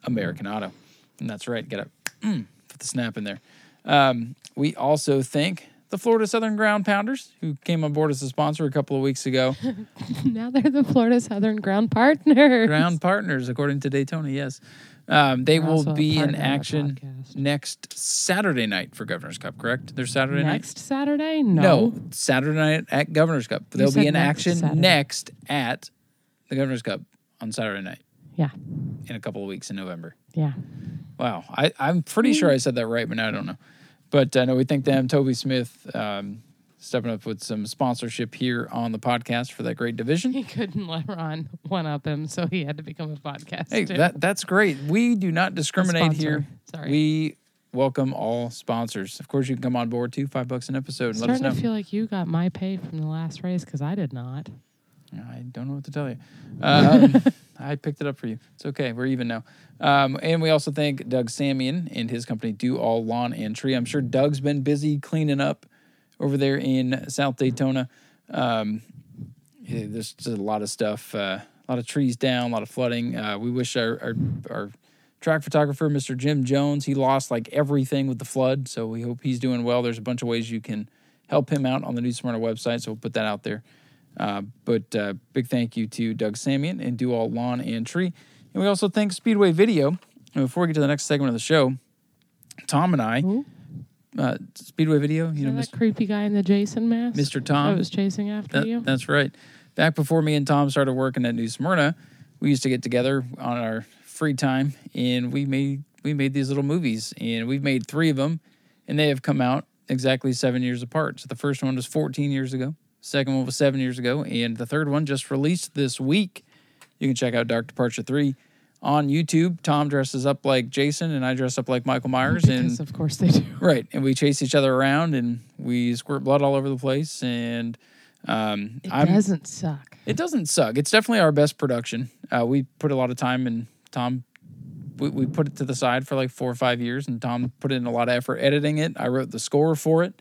American Auto. And that's right. Get a mm, put the snap in there. Um, we also thank the Florida Southern Ground Pounders, who came on board as a sponsor a couple of weeks ago. now they're the Florida Southern Ground Partners. Ground partners, according to Daytona, yes. Um, they They're will be in partner of the action next Saturday night for Governor's Cup, correct? There's Saturday night? Next Saturday? No. No, Saturday night at Governor's Cup. They'll be in next action Saturday. next at the Governor's Cup on Saturday night Yeah. in a couple of weeks in November. Yeah. Wow, I, I'm pretty sure I said that right, but now I don't know. But I know we thank them, Toby Smith, um, stepping up with some sponsorship here on the podcast for that great division. He couldn't let Ron one up him, so he had to become a podcast. Hey, too. that that's great. We do not discriminate here. Sorry. We welcome all sponsors. Of course, you can come on board too. Five bucks an episode. And let us starting know. to feel like you got my pay from the last race because I did not. I don't know what to tell you. Um, I picked it up for you. It's okay. We're even now. Um, and we also thank Doug Samian and his company Do All Lawn and Tree. I'm sure Doug's been busy cleaning up over there in South Daytona. Um, there's just a lot of stuff, uh, a lot of trees down, a lot of flooding. Uh, we wish our, our our track photographer, Mr. Jim Jones, he lost like everything with the flood. So we hope he's doing well. There's a bunch of ways you can help him out on the New Smyrna website. So we'll put that out there. Uh, but uh, big thank you to Doug Samian and Do All Lawn and Tree. And we also thank Speedway Video. And before we get to the next segment of the show, Tom and I, uh, Speedway Video, you know, know Mr. that creepy guy in the Jason mask? Mr. Tom. That was chasing after That- you? That's right. Back before me and Tom started working at New Smyrna, we used to get together on our free time and we made we made these little movies and we've made three of them and they have come out exactly seven years apart. So the first one was 14 years ago, second one was seven years ago, and the third one just released this week. You can check out Dark Departure 3 on YouTube. Tom dresses up like Jason and I dress up like Michael Myers and of course they do. Right, and we chase each other around, and we squirt blood all over the place, and um, It I'm. doesn't suck. It doesn't suck. It's definitely our best production. Uh, we put a lot of time, and Tom, we, we put it to the side for like four or five years, and Tom put in a lot of effort editing it. I wrote the score for it.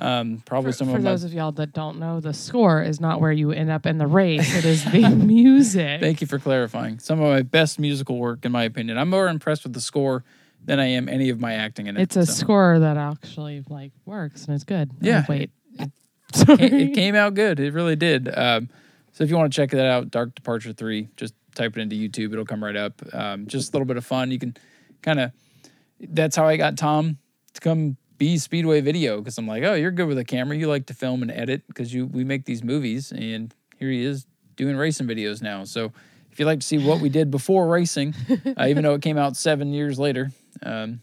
Um, probably For, some for of my. those of y'all that don't know, the score is not where you end up in the race. It is the music. Thank you for clarifying. Some of my best musical work, in my opinion. I'm more impressed with the score than I am any of my acting in it. It's a so. score that actually like works and it's good. Oh, Yeah, wait. it- Sorry. it, it came out good. It really did. Um, so if you want to check that out, Dark Departure Three, just type it into YouTube. It'll come right up. Um, just a little bit of fun. You can kind of. That's how I got Tom to come be Speedway Video because I'm like, oh, you're good with a camera. You like to film and edit because you we make these movies, and here he is doing racing videos now. So if you'd like to see what we did before racing, uh, even though it came out seven years later. Um,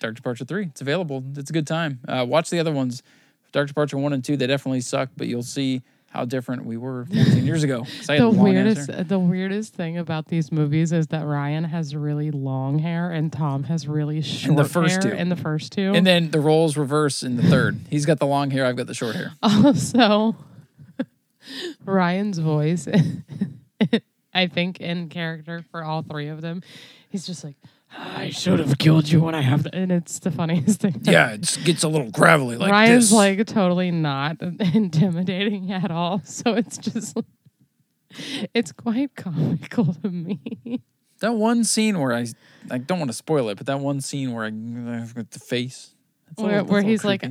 Dark Departure 3. It's available. It's a good time. Uh, watch the other ones. Dark Departure 1 and 2, they definitely suck, but you'll see how different we were 14 years ago. The weirdest the weirdest thing about these movies is that Ryan has really long hair and Tom has really short first hair two. in the first two. And then the roles reverse in the third. He's got the long hair, I've got the short hair. Oh, also Ryan's voice I think in character for all three of them he's just like I should have killed you when I have the, and it's the funniest thing. Yeah, it gets a little gravelly like Ryan's this. like totally not intimidating at all. So it's just it's quite comical to me. that one scene where I I don't want to spoil it, but that one scene where I I've the face. Where- little- where he's like-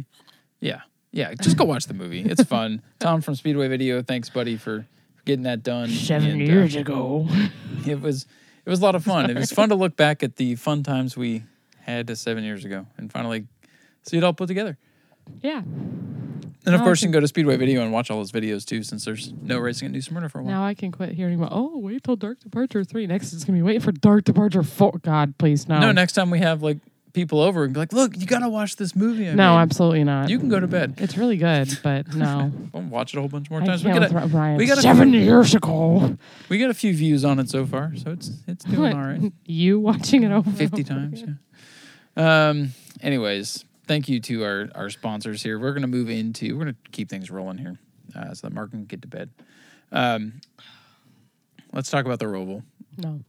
Yeah. Yeah, just go watch the movie. It's fun. Tom from Speedway Video, thanks buddy for getting that done. And, uh, ago. it was it was a lot of fun. It was fun to look back at the fun times we had seven years ago and finally see it all put together. Yeah. And of Now course, you can- can go to Speedway Video and watch all those videos too, since there's no racing at New Smyrna for a while. Now I can quit hearing about. Oh, wait till Dark Departure three. Next, it's gonna be wait for Dark Departure four. God, please no. No, next time we have like people over and be like, "Look, you gotta watch this movie." I no, made." absolutely not. You can go to bed. It's really good, but no. We'll watch it a whole bunch more I times. We got, a, we got a seven few- years ago. we got a few views on it so far, so it's it's doing What? all right. You watching it over 50 over times. again? Yeah. Um. Anyways, thank you to our our sponsors here. We're gonna move into. We're gonna keep things rolling here, uh, so that Mark can get to bed. Um. Let's talk about the Roval. No,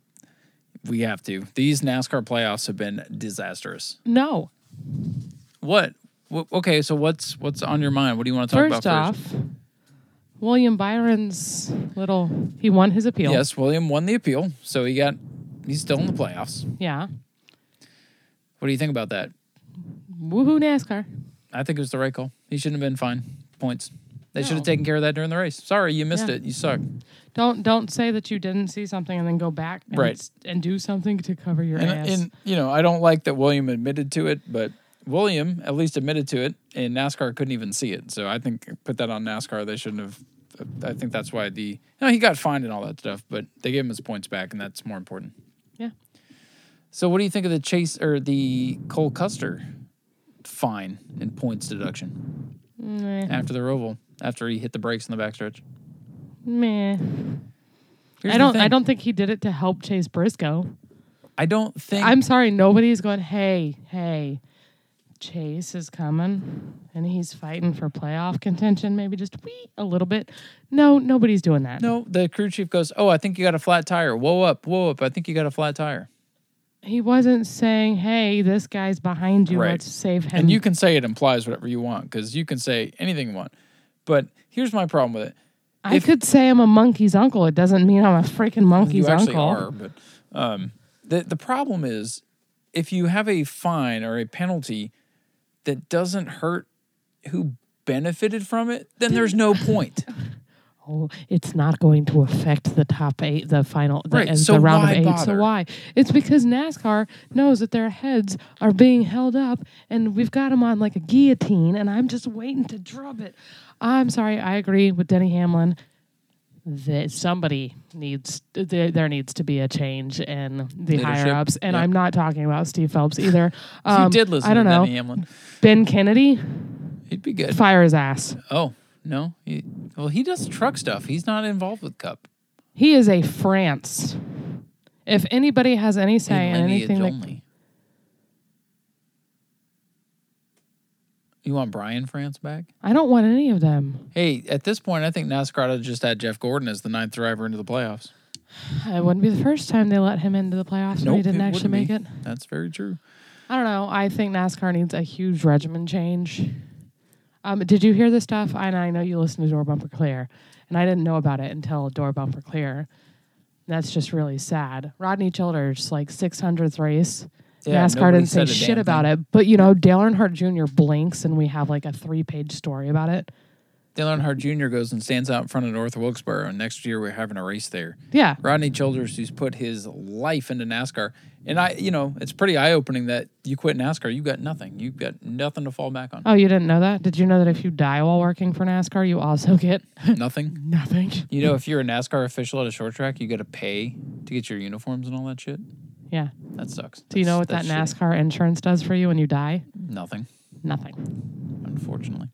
We have to. These NASCAR playoffs have been disastrous. no. What? Wh- Okay, so what's what's on your mind? What do you want to talk First about first? off, William Byron's little. He won his appeal. Yes, William won the appeal, so he got he's still in the playoffs. Yeah. What do you think about that? Woohoo NASCAR. I think it was the right call. He shouldn't have been fined points. They should have taken care of that during the race. Sorry, you missed Yeah. it. You suck. Don't don't say that you didn't see something and then go back and, Right. and do something to cover your And, uh, ass. and you know, I don't like that William admitted to it, but William at least admitted to it, and NASCAR couldn't even see it. So I think put that on NASCAR. They shouldn't have. Uh, I think that's why the you know, he got fined and all that stuff, but they gave him his points back, and that's more important. Yeah. So what do you think of the chase or the Cole Custer fine and points deduction Meh. after the Roval after he hit the brakes in the backstretch? Meh. Here's I don't. I don't think he did it to help Chase Briscoe. I don't think. I'm sorry. Nobody's going. Hey, hey, Chase is coming, and he's fighting for playoff contention. Maybe just wee a little bit. No, nobody's doing that. No, the crew chief goes, "Oh, I think you got a flat tire. Whoa up, whoa up. I think you got a flat tire." He wasn't saying, "Hey, this guy's behind you. Right. Let's save him." And you can say it implies whatever you want because you can say anything you want. But here's my problem with it. I if- could say I'm a monkey's uncle. It doesn't mean I'm a freaking monkey's you actually uncle. are, but um, the the problem is if you have a fine or a penalty that doesn't hurt who benefited from it, then there's no point. Oh, it's not going to affect the top eight, the final, the, Right, so the round of eight. bother? So why? It's because NASCAR knows that their heads are being held up, and we've got them on like a guillotine, and I'm just waiting to drop it. I'm sorry. I agree with Denny Hamlin. That somebody needs there, there needs to be a change in the Leadership, higher ups, and yeah. I'm not talking about Steve Phelps either. Um, you did listen I don't to know. Denny Hamlin, Ben Kennedy, he'd be good. fire his ass. Oh no, he, well he does truck stuff. He's not involved with Cup. He is a France. If anybody has any say in anything that only. You want Brian France back? I don't want any of them. Hey, at this point, I think NASCAR ought to just add Jeff Gordon as the ninth driver into the playoffs. It wouldn't be the first time they let him into the playoffs when he didn't actually make be. it. That's very true. I don't know. I think NASCAR needs a huge regimen change. Um, did you hear this stuff? I, I know you listen to Door Bumper Clear, and I didn't know about it until Door Bumper Clear. That's just really sad. Rodney Childers, like 600th race. Yeah, NASCAR didn't say shit about thing. it, but you know, Dale Earnhardt Jr. blinks, and we have like a three-page story about it. Dale Earnhardt Jr. goes and stands out in front of North Wilkesboro, and next year we're having a race there. Yeah, Rodney Childers, who's put his life into NASCAR, and I, you know, it's pretty eye opening that you quit NASCAR, you got nothing, you've got nothing to fall back on, Oh, you didn't know that? Did you know that if you die while working for NASCAR, you also get nothing. nothing? You know, if you're a NASCAR official at a short track, you got to pay to get your uniforms and all that shit. Yeah. That sucks. Do you know what that That's- that's NASCAR insurance does for you when you die? Nothing. Nothing. unfortunately.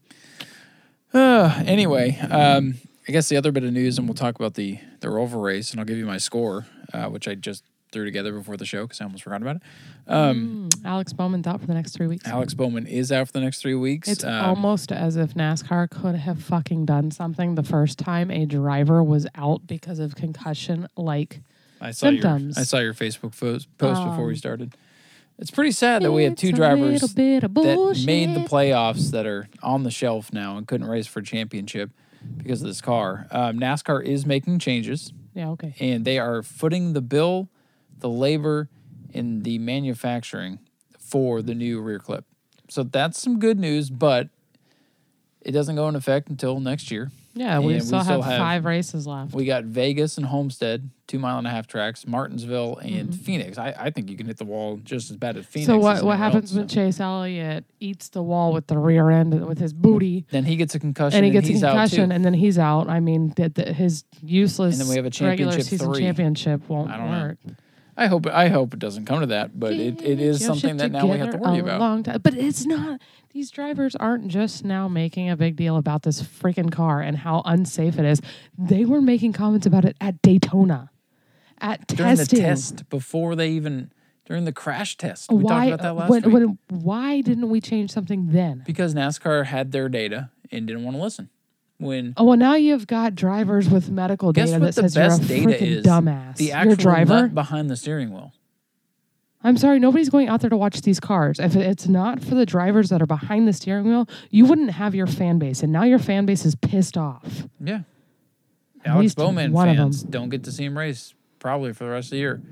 Uh, anyway, um, I guess the other bit of news, and we'll talk about the the Roval race, and I'll give you my score, uh, which I just threw together before the show because I almost forgot about it. Um, Alex Bowman's out for the next three weeks. Alex Bowman is out for the next three weeks. It's Um, almost as if NASCAR could have fucking done something the first time a driver was out because of concussion. Like, I saw symptoms. your I saw your Facebook post, post before we Um, started. It's pretty sad that we have two drivers little bit of that made the playoffs that are on the shelf now and couldn't race for a championship because of this car. Um, NASCAR is making changes. yeah, okay. and they are footing the bill, the labor, and the manufacturing for the new rear clip. So that's some good news, but it doesn't go in effect until next year. Yeah, we And we still, still have, have- five races left. We got Vegas and Homestead, two mile and a half tracks, Martinsville and Phoenix. I, I think you can hit the wall just as bad at Phoenix. Mm-hmm. so what what happens else, when so. Chase Elliott eats the wall with the rear end with his booty? Then he gets a concussion and he gets a he's out concussion, and then he's out. I mean, that his useless And then we have a regular championship season three. championship won't I don't know. I hope I hope it doesn't come to that, but it, it is something that now we have to worry a about. Long time. But it's not. These drivers aren't just now making a big deal about this freaking car and how unsafe it is. They were making comments about it at Daytona, at During testing. the test, before they even during the crash test, we why? talked about that uh, last when, week. when, why didn't we change something then? because NASCAR had their data and didn't want to listen. When Oh well, now you've got drivers with medical guess data what that the says you're a data freaking is? dumbass. the You're actual a driver. nut behind the steering wheel. I'm sorry, nobody's going out there to watch these cars. If it's not for the drivers that are behind the steering wheel, you wouldn't have your fan base, and now your fan base is pissed off. Yeah. At Alex least Bowman one of fans them. don't get to see him race probably for the rest of the year.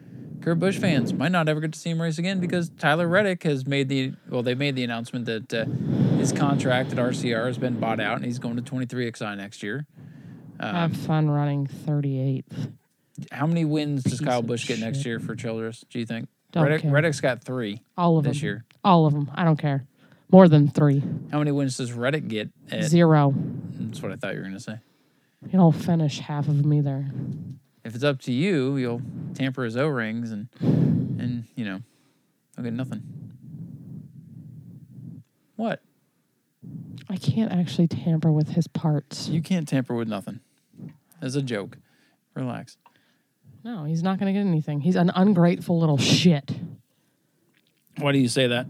Kurt Busch fans might not ever get to see him race again because Tyler Reddick has made the well, they made the announcement that uh, his contract at RCR has been bought out and he's going to 23XI next year. Um, have fun running 38th. how many wins does piece Kyle Busch get next year for Childress? Do you think? Don't Reddick, care. Reddick's got three All of this them. year. All of them. I don't care. More than three. How many wins does Reddick get? At, Zero. That's what I thought you were going to say. You don't finish half of them either. If it's up to you, you'll tamper his O rings and and you know, I'll get nothing. What? I can't actually tamper with his parts. You can't tamper with nothing. As a joke. Relax. No, he's not going to get anything. He's an ungrateful little shit. Why do you say that?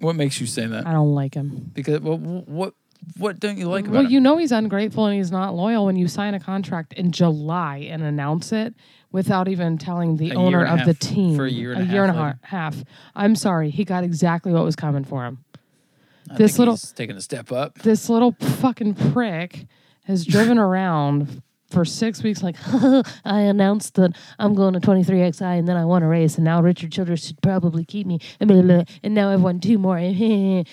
What makes you say that? I don't like him. Because what what what don't you like about well, him? you know he's ungrateful and he's not loyal when you sign a contract in July and announce it without even telling the A year owner and a of the half team for a year and a year half and a later. half. I'm sorry, he got exactly what was coming for him. I this think little- he's taking a step up. This little fucking prick has driven around for six weeks like I announced that I'm going to 23XI and then I won a race and now Richard Childress should probably keep me and, blah, blah, blah, and now I've won two more.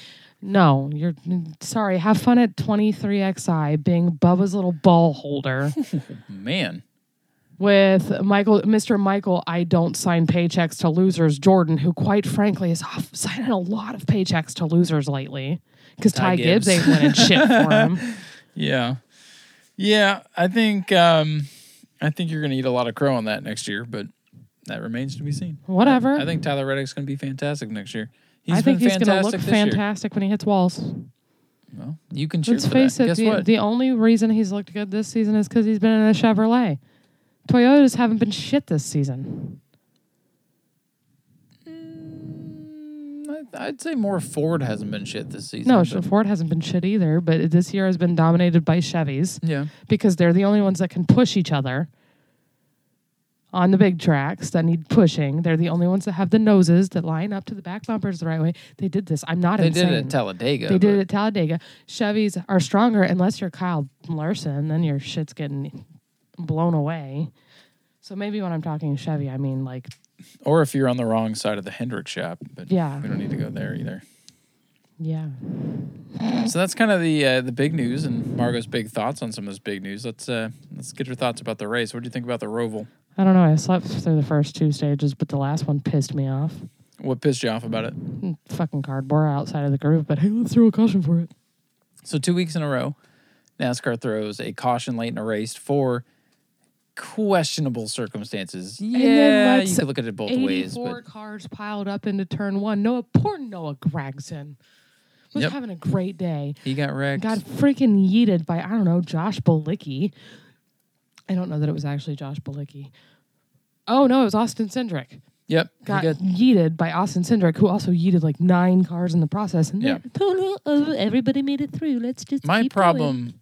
no, you're sorry. Have fun at 23XI being Bubba's little ball holder Man. with Michael, Mr. Michael. I don't sign paychecks to losers. Jordan, who quite frankly is off signing a lot of paychecks to losers lately because Ty Ty, Gibbs. Gibbs. ain't winning shit for him. Yeah. Yeah, I think um I think you're gonna eat a lot of crow on that next year, but that remains to be seen. Whatever. I think Tyler Reddick's gonna be fantastic next year. He's I think he's going to look this year. fantastic when he hits walls. Well, you can cheer Let's for face that. it, Guess the, what? the only reason he's looked good this season is because he's been in a Chevrolet. Toyotas haven't been shit this season. Mm, I- I'd say more Ford hasn't been shit this season. No, but- Ford hasn't been shit either, but this year has been dominated by Chevys yeah. because they're the only ones that can push each other on the big tracks that need pushing. They're the only ones that have the noses that line up to the back bumpers the right way. They did this. I'm not They insane. did it at Talladega. They did it at Talladega. Chevys are stronger unless you're Kyle Larson, then your shit's getting blown away. So maybe when I'm talking Chevy, I mean like Or if you're on the wrong side of the Hendrick shop, but Yeah. we don't need to go there either. yeah. So that's kind of the uh, the big news and Margot's big thoughts on some of this big news. Let's uh, let's get your thoughts about the race. What do you think about the Roval? I don't know. I slept through the first two stages, but the last one pissed me off. What pissed you off about it? Mm, Fucking cardboard outside of the group, but hey, let's throw a caution for it. So two weeks in a row, NASCAR throws a caution late in a race for questionable circumstances. Yeah, you could look at it both ways, 84 but cars piled up into turn one. Noah, poor Noah Gragson was Yep. having a great day. he got wrecked. got freaking yeeted by I don't know Josh Bilicki. I don't know that it was actually Josh Bilicki. Oh no, it was Austin Cindric. yep, Got, yeeted by Austin Cindric, who also yeeted like nine cars in the process. And Yeah. then, oh, oh, everybody made it through. Let's just My keep going." problem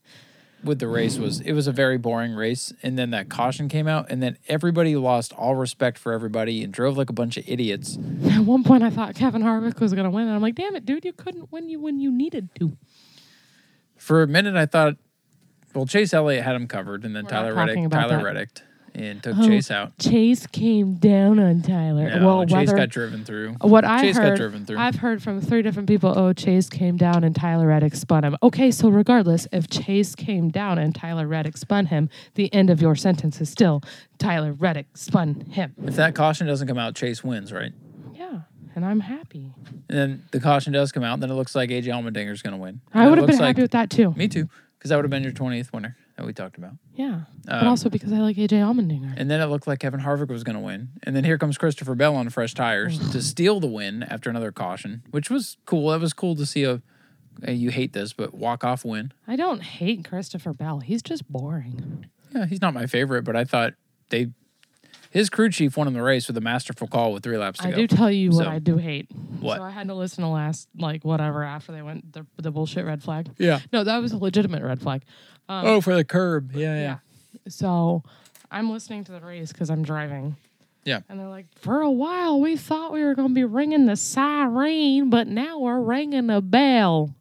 with the race was it was a very boring race, and then that caution came out, and then everybody lost all respect for everybody and drove like a bunch of idiots. At one point, I thought Kevin Harvick was going to win, and I'm like, damn it, dude, you couldn't win you when you needed to. For a minute, I thought, well, Chase Elliott had him covered, and then We're not Tyler talking Reddick, about Tyler that. Reddick, and took Oh, Chase out. Chase came down on Tyler. No, well, Chase whether got driven through. what I Chase got heard, driven through. I've heard from three different people. Oh, Chase came down and Tyler Reddick spun him. Okay, so regardless, if Chase came down and Tyler Reddick spun him, the end of your sentence is still Tyler Reddick spun him. If that caution doesn't come out, Chase wins, right? Yeah, and I'm happy. And then the caution does come out, then it looks like AJ Allmendinger's going to win. I And would have been looks happy like, with that too. Me too, because that would have been your 20th winner that we talked about. Yeah, but Um, also because I like AJ Allmendinger. And then it looked like Kevin Harvick was going to win. And then here comes Christopher Bell on fresh tires to steal the win after another caution, which was cool. That was cool to see a, a you hate this, but walk off win. I don't hate Christopher Bell. He's just boring. Yeah, he's not my favorite, but I thought they his crew chief won in the race with a masterful call with three laps to I go. do tell you what So- I do hate. What? So I had to listen to last like whatever after they went the the bullshit red flag. yeah. No, that was a legitimate red flag. Um, Oh, for the curb. Yeah, yeah. So I'm listening to the race because I'm driving. Yeah. And they're like, for a while, we thought we were going to be ringing the siren, but now we're ringing the bell.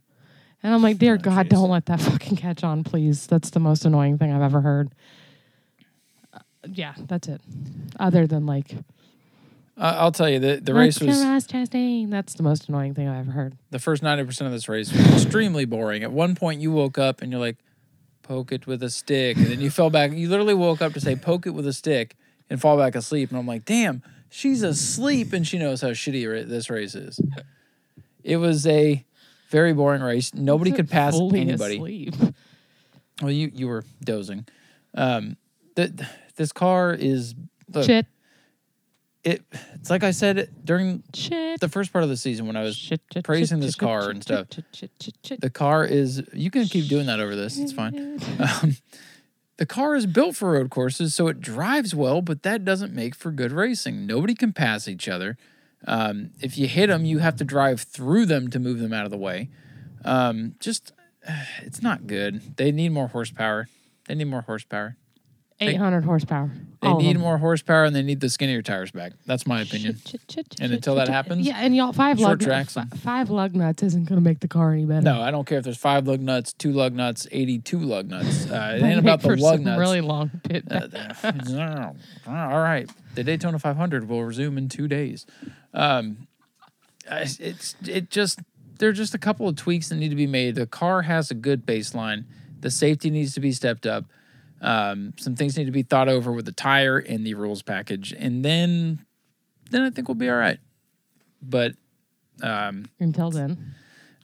And I'm like, dear God, jeez. don't let that fucking catch on, please. That's the most annoying thing I've ever heard. Yeah, that's it. Other than like, Uh, I'll tell you the the race "Let's was Ross Chastain. That's the most annoying thing I've ever heard. the first ninety percent of this race was extremely boring. At one point, you woke up and you're like, "Poke it with a stick," and then you fell back. You literally woke up to say, "Poke it with a stick," and fall back asleep. And I'm like, "Damn, she's asleep, and she knows how shitty ra- this race is." It was a very boring race. Nobody could pass Fully anybody. asleep. Well, you you were dozing. Um, the, this car is look, Shit, it. It's like I said during shit. the first part of the season when I was shit, shit, praising shit, this shit, car shit, and stuff. Shit, shit, shit, shit. The car is. You can keep doing that over this. It's fine. Um, the car is built for road courses, so it drives well, but that doesn't make for good racing. Nobody can pass each other. Um, if you hit them, you have to drive through them to move them out of the way. Um, just, it's not good. They need more horsepower. They need more horsepower. 800 horsepower. They All of need them. more horsepower and they need the skinnier tires back. That's my opinion. Shit, shit, shit, And shit, until shit, that shit. happens, yeah, and y'all five short lug tracks fi- five lug nuts isn't going to make the car any better. No, I don't care if there's five lug nuts, two lug nuts, 82 lug nuts. Uh, it Might ain't about make the for lug some nuts. Really long pit. Uh, all right. The Daytona 500 will resume in two days. Um, I- it's it just there are just a couple of tweaks that need to be made. The car has a good baseline. The safety needs to be stepped up. Um, some things need to be thought over with the tire and the rules package, and then then I think we'll be all right. But um, Until then,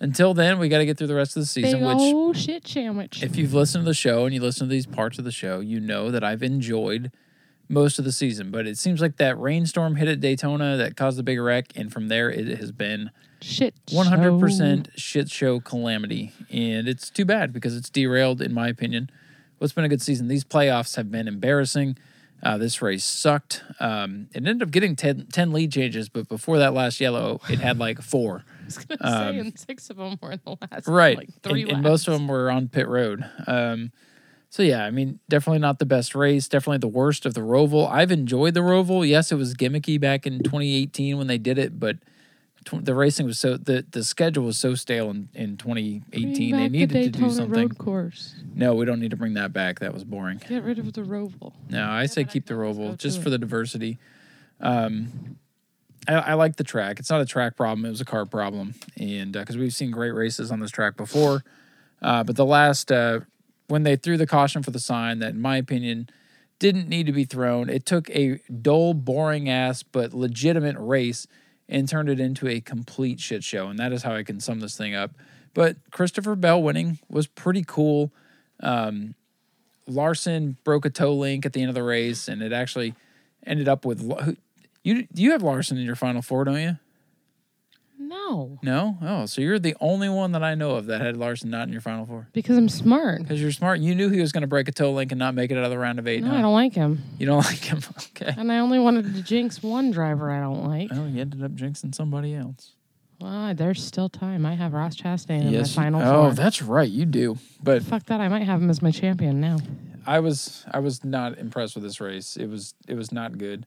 until then, we got to get through the rest of the season, big which old shit sandwich. if you've listened to the show and you listen to these parts of the show, you know that I've enjoyed most of the season. But it seems like that rainstorm hit at Daytona that caused the big wreck, and from there it has been shit. 100% shit show calamity, and it's too bad because it's derailed, in my opinion. What's been a good season? These playoffs have been embarrassing. Uh, this race sucked. Um, it ended up getting 10, 10 lead changes, but before that last yellow, it had like four. I was going to say, um, and six of them were in the last right like three and, and most of them were on pit road um so yeah i mean definitely not the best race definitely the worst of the roval i've enjoyed the roval yes it was gimmicky back in 2018 when they did it but tw- the racing was so the the schedule was so stale in, in 2018 Bring they back the needed to do something Road course. no we don't need to bring that back that was boring Get rid of the roval. no, I say but I keep the roval just for it. the diversity. Um, I, I like the track. It's not a track problem; it was a car problem, and because we've seen great races on this track before, uh, but the last uh, when they threw the caution for the sign, that in my opinion didn't need to be thrown. It took a dull, boring ass but legitimate race and turned it into a complete shit show, and that is how I can sum this thing up. But Christopher Bell winning was pretty cool. Um, Larson broke a toe link at the end of the race, and it actually ended up with you. You have Larson in your final four, don't you? No, No. Oh, so you're the only one that I know of that had Larson not in your final four. because I'm smart. Because you're smart. You knew he was going to break a toe link and not make it out of the round of eight. No, huh? I don't like him. You don't like him. Okay. And I only wanted to jinx one driver I don't like. Oh, he ended up jinxing somebody else. Well, there's still time. I have Ross Chastain in Yes. my final you, oh, four. that's right. You do. But Fuck that. I might have him as my champion now. I was I was not impressed with this race. It was it was not good.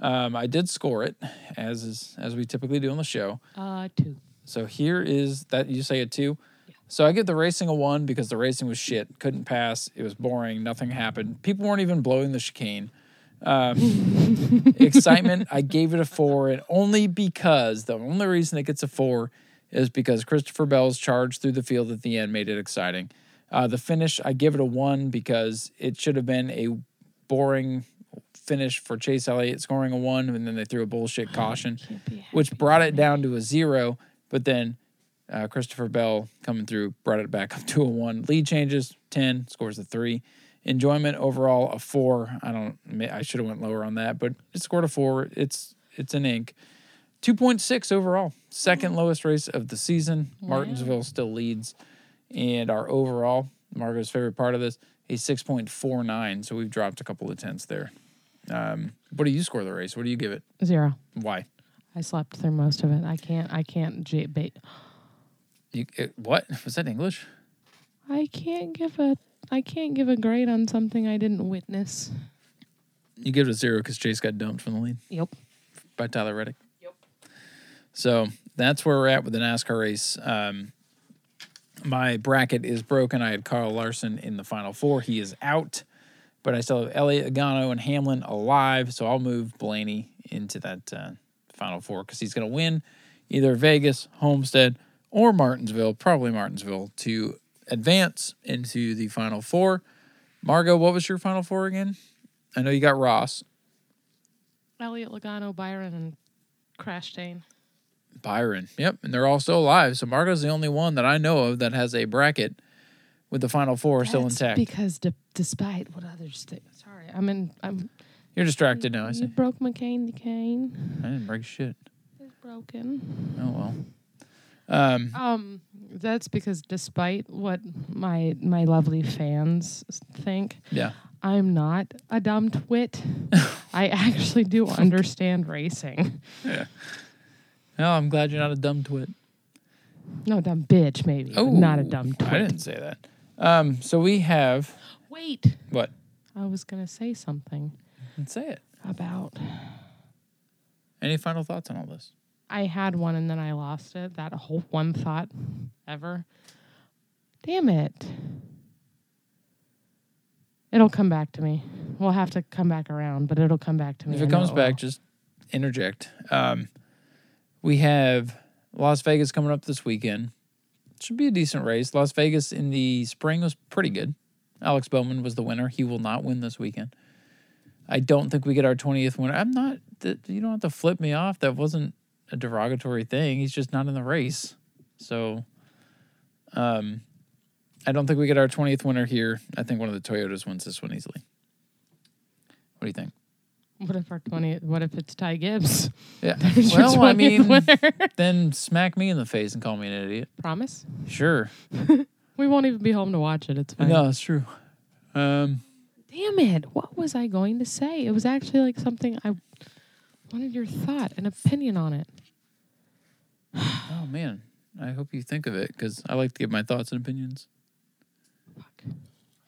Um, I did score it as is as we typically do on the show. Uh, two. So here is that you say a two. Yeah. So I give the racing a one because the racing was shit. Couldn't pass. It was boring. Nothing happened. People weren't even blowing the chicane. Um, excitement, I gave it a four, and only because the only reason it gets a four is because Christopher Bell's charge through the field at the end made it exciting. Uh, the finish, I give it a one because it should have been a boring finish for Chase Elliott scoring a one, and then they threw a bullshit caution, which brought it down to a zero. But then uh, Christopher Bell coming through brought it back up to a one. Lead changes ten, scores a three. Enjoyment overall a four. I don't. I should have went lower on that, but it scored a four. It's it's an ink. Two point six overall, second lowest race of the season. Martinsville still leads, and our overall Margot's favorite part of this a six point four nine. So we've dropped a couple of tenths there. Um, what do you score the race? What do you give it? Zero. Why? I slept through most of it. I can't. I can't. J- ba- You it, what was that English? I can't give a. I can't give a grade on something I didn't witness. You give it a zero because Chase got dumped from the lead. Yep. by Tyler Reddick. Yep. So that's where we're at with the NASCAR race. Um, my bracket is broken. I had Kyle Larson in the final four. He is out, but I still have Elliott, Logano, and Hamlin alive. So I'll move Blaney into that uh, final four because he's going to win either Vegas, Homestead, or Martinsville, probably Martinsville, to advance into the final four. Margot, what was your final four again? I know you got Ross. Elliott Logano, Byron, and Crash Dane. Byron. Yep, and they're all still alive. So Margot's the only one that I know of that has a bracket with the final four still intact. Because de- despite what others think, sorry, I'm in. I'm. You're distracted now. I You see. broke McCain. McCain I didn't break shit. is broken. Oh well. Um, Um, that's because despite what my my lovely fans think, yeah. I'm not a dumb twit. I actually do understand racing. Yeah. Well, I'm glad you're not a dumb twit. No, dumb bitch, maybe. Oh, not a dumb twit. I didn't say that. Um, so we have Wait, what? I was gonna say something Let's say it. about. Any final thoughts on all this? I had one and then I lost it. That whole one thought ever. Damn it. It'll come back to me. We'll have to come back around, but it'll come back to me. If it comes will. back, just interject. Um, we have Las Vegas coming up this weekend. Should be a decent race. Las Vegas in the spring was pretty good. Alex Bowman was the winner. He will not win this weekend. I don't think we get our 20th winner. I'm not, you don't have to flip me off. That wasn't a derogatory thing. He's just not in the race. So, um, I don't think we get our 20th winner here. I think one of the Toyotas wins this one easily. What do you think? What if our 20th? What if it's Ty Gibbs? Yeah. There's your well, I 20th mean, winner. then smack me in the face and call me an idiot. Promise? Sure. We won't even be home to watch it. It's fine. No, it's true. Um, Damn it. What was I going to say? It was actually like something I wanted your thought, an opinion on it. oh man, I hope you think of it because I like to give my thoughts and opinions. Fuck.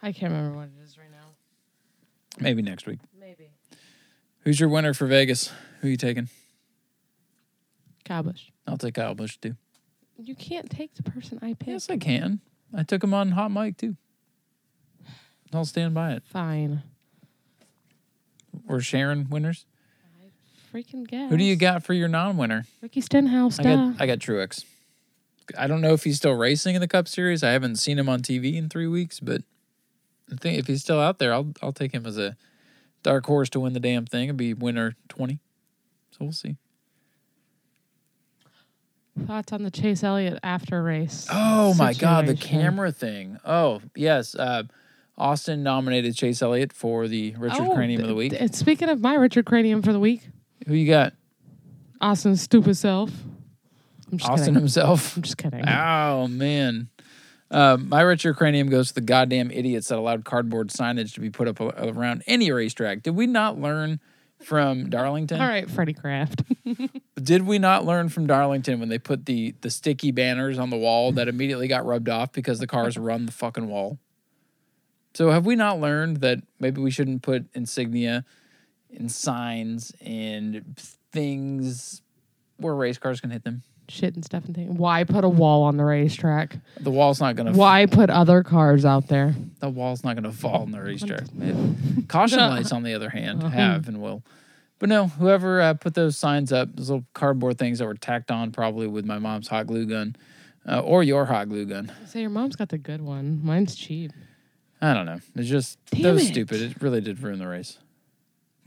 I can't remember what it is right now. Maybe next week. Maybe. Who's your winner for Vegas? Who are you taking? Kyle Busch. I'll take Kyle Busch too. You can't take the person I picked. Yes, I can. I took him on hot mic too. I'll stand by it. Fine. We're sharing winners. Freaking guess. Who do you got for your non-winner? Ricky Stenhouse. I Duh. got I got Truex. I don't know if he's still racing in the Cup Series. I haven't seen him on TV in three weeks, but I think if he's still out there, I'll I'll take him as a dark horse to win the damn thing and be winner twenty. So we'll see. Thoughts on the Chase Elliott after race? Oh my God, the camera thing. Oh yes, uh, Austin nominated Chase Elliott for the Richard Oh, Cranium of the Week. th- speaking of my Richard Cranium for the week, Who you got? Austin's stupid self. I'm just Austin kidding. himself. I'm just kidding. Oh man. Um, my Richard Cranium goes to the goddamn idiots that allowed cardboard signage to be put up around any racetrack. Did we not learn from Darlington? All right, Freddie Kraft. Did we not learn from Darlington when they put the the sticky banners on the wall that immediately got rubbed off because the cars run the fucking wall? So have we not learned that maybe we shouldn't put insignia and signs and things where race cars can hit them? Shit and stuff and things. Why put a wall on the racetrack? The wall's not gonna. Why put other cars out there? The wall's not gonna fall on the racetrack. It- Caution lights, on the other hand, Uh-huh. have and will. But no, whoever uh, put those signs up, those little cardboard things that were tacked on, probably with my mom's hot glue gun, uh, or your hot glue gun. Say your mom's got the good one. Mine's cheap. I don't know. It's just Damn that was it. stupid. It really did ruin the race.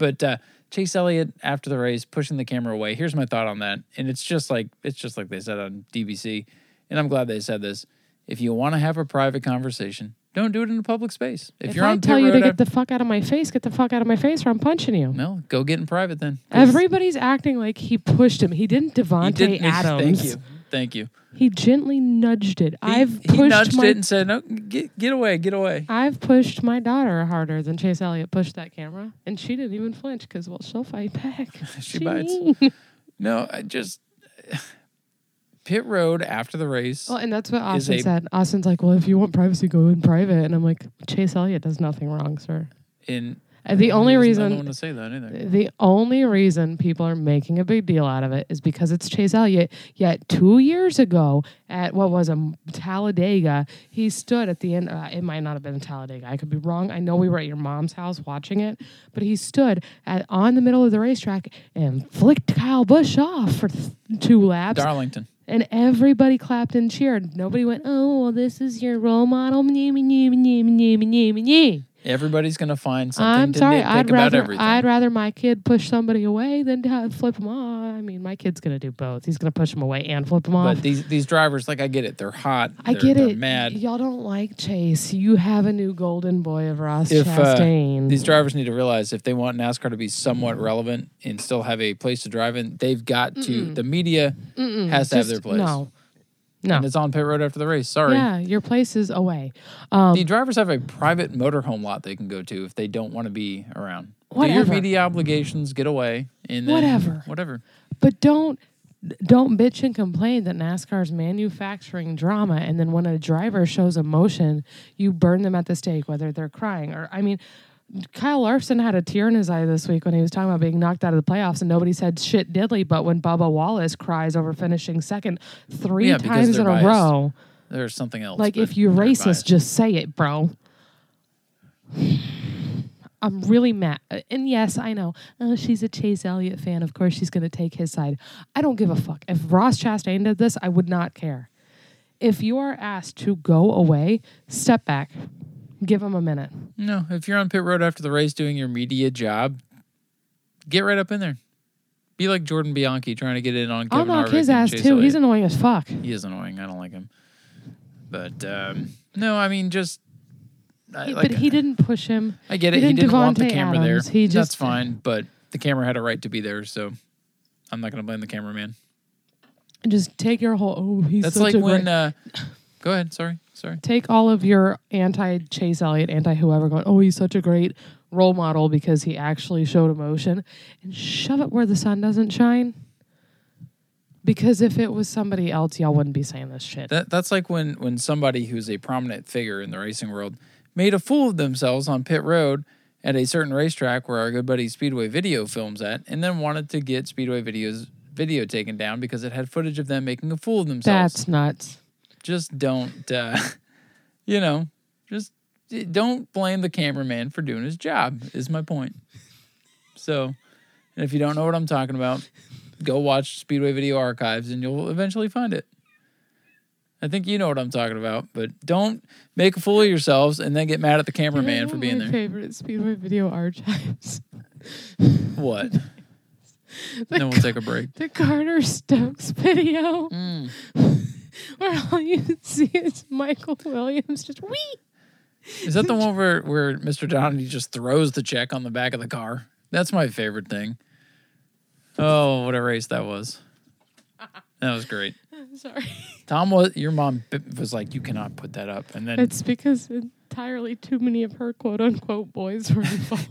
But uh, Chase Elliott after the race pushing the camera away. Here's my thought on that, and it's just like it's just like they said on DBC, and I'm glad they said this. If you want to have a private conversation, don't do it in a public space. If, If, you're I on tell you to get the fuck out of my face, get the fuck out of my face, or I'm punching you. no, go get in private then. Everybody's acting like he pushed him. He didn't he Adams. Thank you, thank you. He gently nudged it. He, I've he pushed nudged my it and said, "No, get get away, get away." I've pushed my daughter harder than Chase Elliott pushed that camera, and she didn't even flinch because well, she'll fight back. She bites. No, I just pit road after the race. well, and that's what Austin a- said. Austin's like, "Well, if you want privacy, go in private." And I'm like, "Chase Elliott does nothing wrong, sir." in The only reason not the one to say that either. The only reason people are making a big deal out of it is because it's Chase Elliott. Yet two years ago at what was a Talladega, he stood at the end. Uh, it might not have been Talladega. I could be wrong. I know we were at your mom's house watching it, but he stood at on the middle of the racetrack and flicked Kyle Busch off for th- two laps. Darlington. And everybody clapped and cheered. Nobody went, "Oh, well, this is your role model." Nyeh, nyeh, nyeh, nyeh, nyeh, nyeh, nyeh. Everybody's gonna find something I'm to sorry. nitpick I'd about rather everything. I'd rather my kid push somebody away than to flip them off. I mean, my kid's gonna do both. He's gonna push them away and flip them off. but these these drivers, like I get it, they're hot. I they're, get they're it. Mad. Y'all don't like Chase. You have a new golden boy of Ross If, uh, Chastain. These drivers need to realize if they want NASCAR to be somewhat relevant and still have a place to drive in, they've got to. The media Mm-mm, has to have their place. No, no. and it's on pit road after the race. Sorry. Yeah, your place is away. Um, The drivers have a private motorhome lot they can go to if they don't want to be around. Do Whatever. your media obligations, get away, and then Whatever. whatever. But don't don't bitch and complain that NASCAR's manufacturing drama and then when a driver shows emotion, you burn them at the stake, whether they're crying or I mean Kyle Larson had a tear in his eye this week when he was talking about being knocked out of the playoffs, and nobody said shit diddly. But when Bubba Wallace cries over finishing second three Yeah, times in a row, There's something else. like if you're racist, biased. just say it, bro. I'm really mad. Uh, And yes, I know. Oh, she's a Chase Elliott fan. Of course, she's going to take his side. I don't give a fuck. If Ross Chastain did this, I would not care. If you are asked to go away, step back. Give him a minute. No, if you're on pit road after the race doing your media job, get right up in there. Be like Jordan Bianchi trying to get in on I'll knock Harvick his and ass Chase too. He's annoying as fuck. he is annoying. I don't like him. But um, no, I mean just. I, He- like, but he didn't push him. I get it. He didn't didn't want the Devontae camera Adams. there. He That's just- fine. But the camera had a right to be there, so I'm not going to blame the cameraman. Just take your whole. Oh, he's That's such like a when. great. Uh, go ahead. Sorry. Sorry. take all of your anti Chase Elliott, anti whoever, going, oh, he's such a great role model because he actually showed emotion, and shove it where the sun doesn't shine. Because if it was somebody else, y'all wouldn't be saying this shit. That that's like when when somebody who's a prominent figure in the racing world made a fool of themselves on pit road at a certain racetrack where our good buddy Speedway Video films at, and then wanted to get Speedway Video's video taken down because it had footage of them making a fool of themselves. That's nuts. Just don't, uh, you know, just don't blame the cameraman for doing his job. Is my point. So, and if you don't know what I'm talking about, go watch Speedway Video Archives, and you'll eventually find it. I think you know what I'm talking about, but don't make a fool of yourselves and then get mad at the cameraman for being my there. favorite Speedway video archives. What? The, Then we'll take a break. the Carter Stokes video Mm. where all you see is Michael Williams just wee. Is that the one where, where Mr. Donny just throws the check on the back of the car? That's my favorite thing. Oh, what a race that was. That was great. Sorry. Tom was your mom was like, you cannot put that up, and then It's because entirely too many of her quote unquote boys were involved.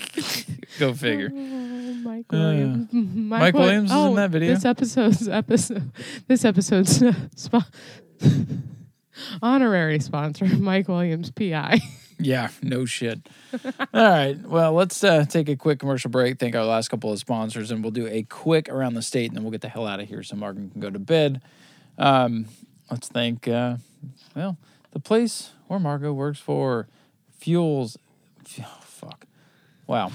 go figure. Oh, Mike Uh, Williams. Mike, Mike Wi- Williams is in oh, that video? This episode's episode. This episode's uh, spo- honorary sponsor, Mike Williams, PI. Yeah, no shit. All right. Well, let's uh, take a quick commercial break. Thank our last couple of sponsors, and we'll do a quick around the state, and then we'll get the hell out of here so Morgan can go to bed. Um, let's thank, uh, well, the place where Margot works for Fuels. Oh. Wow.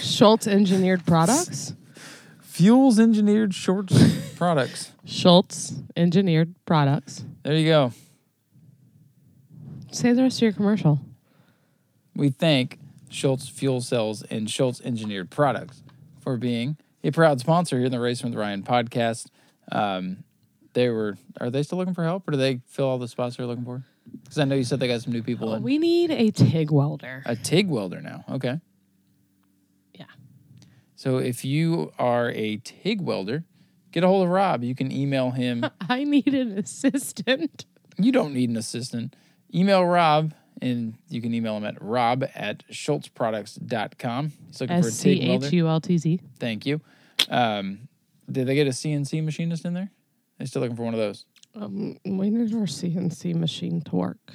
Schultz Engineered Products. Fuels Engineered Shorts Products. Schultz Engineered Products. There you go. Say the rest of your commercial. We thank Schultz Fuel Cells and Schultz Engineered Products for being a proud sponsor here in the Race with Ryan podcast. Um, they were, are they still looking for help or do they fill all the spots they're looking for? Because I know you said they got some new people in. We need a TIG welder. A TIG welder now. Okay. Yeah. So if you are a TIG welder, get a hold of Rob. You can email him. I need an assistant. you don't need an assistant. Email Rob, and you can email him at rob at schultzproducts.com. He's looking for a S C TIG welder. H U L T Z. Thank you. Um, did they get a CNC machinist in there? They're still looking for one of those. Um, we need our CNC machine to work.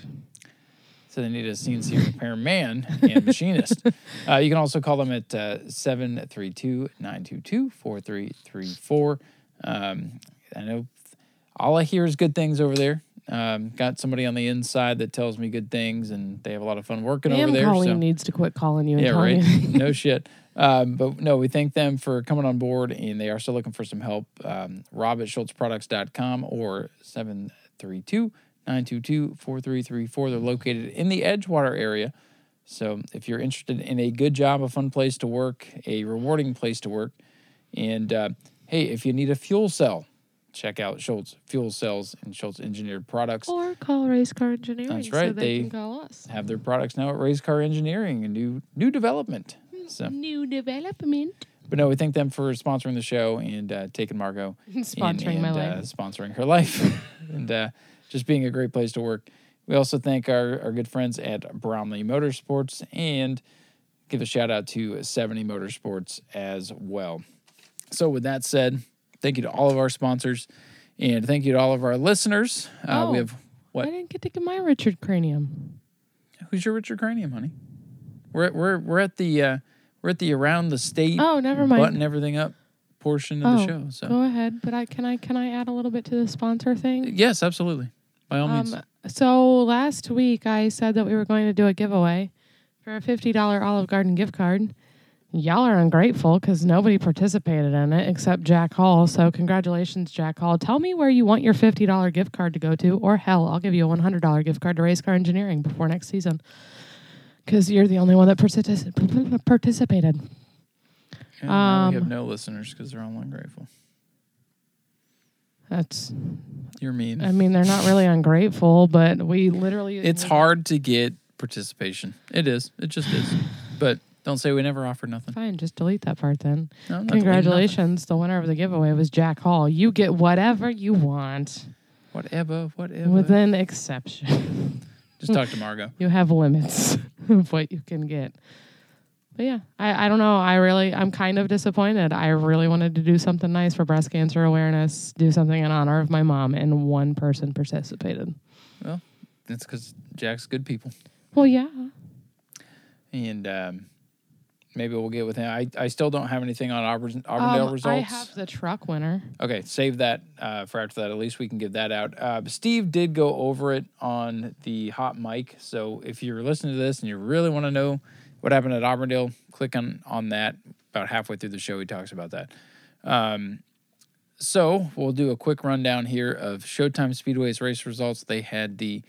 So they need a CNC repairman and machinist. Uh, you can also call them at uh, 732 922 4334. Um, I know all I hear is good things over there. Um, got somebody on the inside that tells me good things, and they have a lot of fun working over Damn, there. Colleen so. needs to quit calling you and Yeah, right. no shit. Um, but no, we thank them for coming on board and they are still looking for some help. Um, Rob at SchultzProducts.com or 732 922 4334. They're located in the Edgewater area. So if you're interested in a good job, a fun place to work, a rewarding place to work, and uh, hey, if you need a fuel cell, check out Schultz Fuel Cells and Schultz Engineered Products. Or call Race Car Engineering That's so right, they, they- can call us. Have their products now at Race Car Engineering, a new new development. So. New development. But no, we thank them for sponsoring the show and uh, taking Margot Sponsoring and, my life. uh, sponsoring her life, and uh, just being a great place to work. We also thank our, our good friends at Bromley Motorsports and give a shout out to 70 Motorsports as well. So, with that said, thank you to all of our sponsors and thank you to all of our listeners. Uh, we Oh. have what? I didn't get to get my Richard Cranium. Who's your Richard Cranium, honey? We're at, we're we're at the uh, we're at the around the state Oh, never mind. button everything up portion of oh, the show. So go ahead. But I can I can I add a little bit to the sponsor thing? Yes, absolutely. By all means. Um, so last week I said that we were going to do a giveaway for a fifty dollar Olive Garden gift card. Y'all are ungrateful because nobody participated in it except Jack Hall. So congratulations, Jack Hall. Tell me where you want your fifty dollar gift card to go to, or hell, I'll give you a one hundred dollar gift card to Race Car Engineering before next season. Because you're the only one that particip- participated. And now we have um, no listeners because they're all ungrateful. That's, You're mean. I mean, they're not really ungrateful, but we literally. it's hard to get participation. It is. It just is. But don't say we never offered nothing. Fine, just delete that part then. No, I'm not deleting Congratulations. The winner of the giveaway was Jack Hall. You get whatever you want. Whatever, whatever. with an exception. Just talk to Margot. you have limits of what you can get. But yeah, I, I don't know. I really, I'm kind of disappointed. I really wanted to do something nice for breast cancer awareness, do something in honor of my mom, and one person participated. Well, that's because Jack's good people. Well, yeah. And um, maybe we'll get with him. I, I still don't have anything on Auburn, Auburndale Um, results. I have the truck winner. Okay, save that uh, for after that. At least we can give that out. Uh, Steve did go over it on the hot mic. So if you're listening to this and you really want to know what happened at Auburndale, click on on that. About halfway through the show, he talks about that. Um, so we'll do a quick rundown here of Showtime Speedway's race results. They had the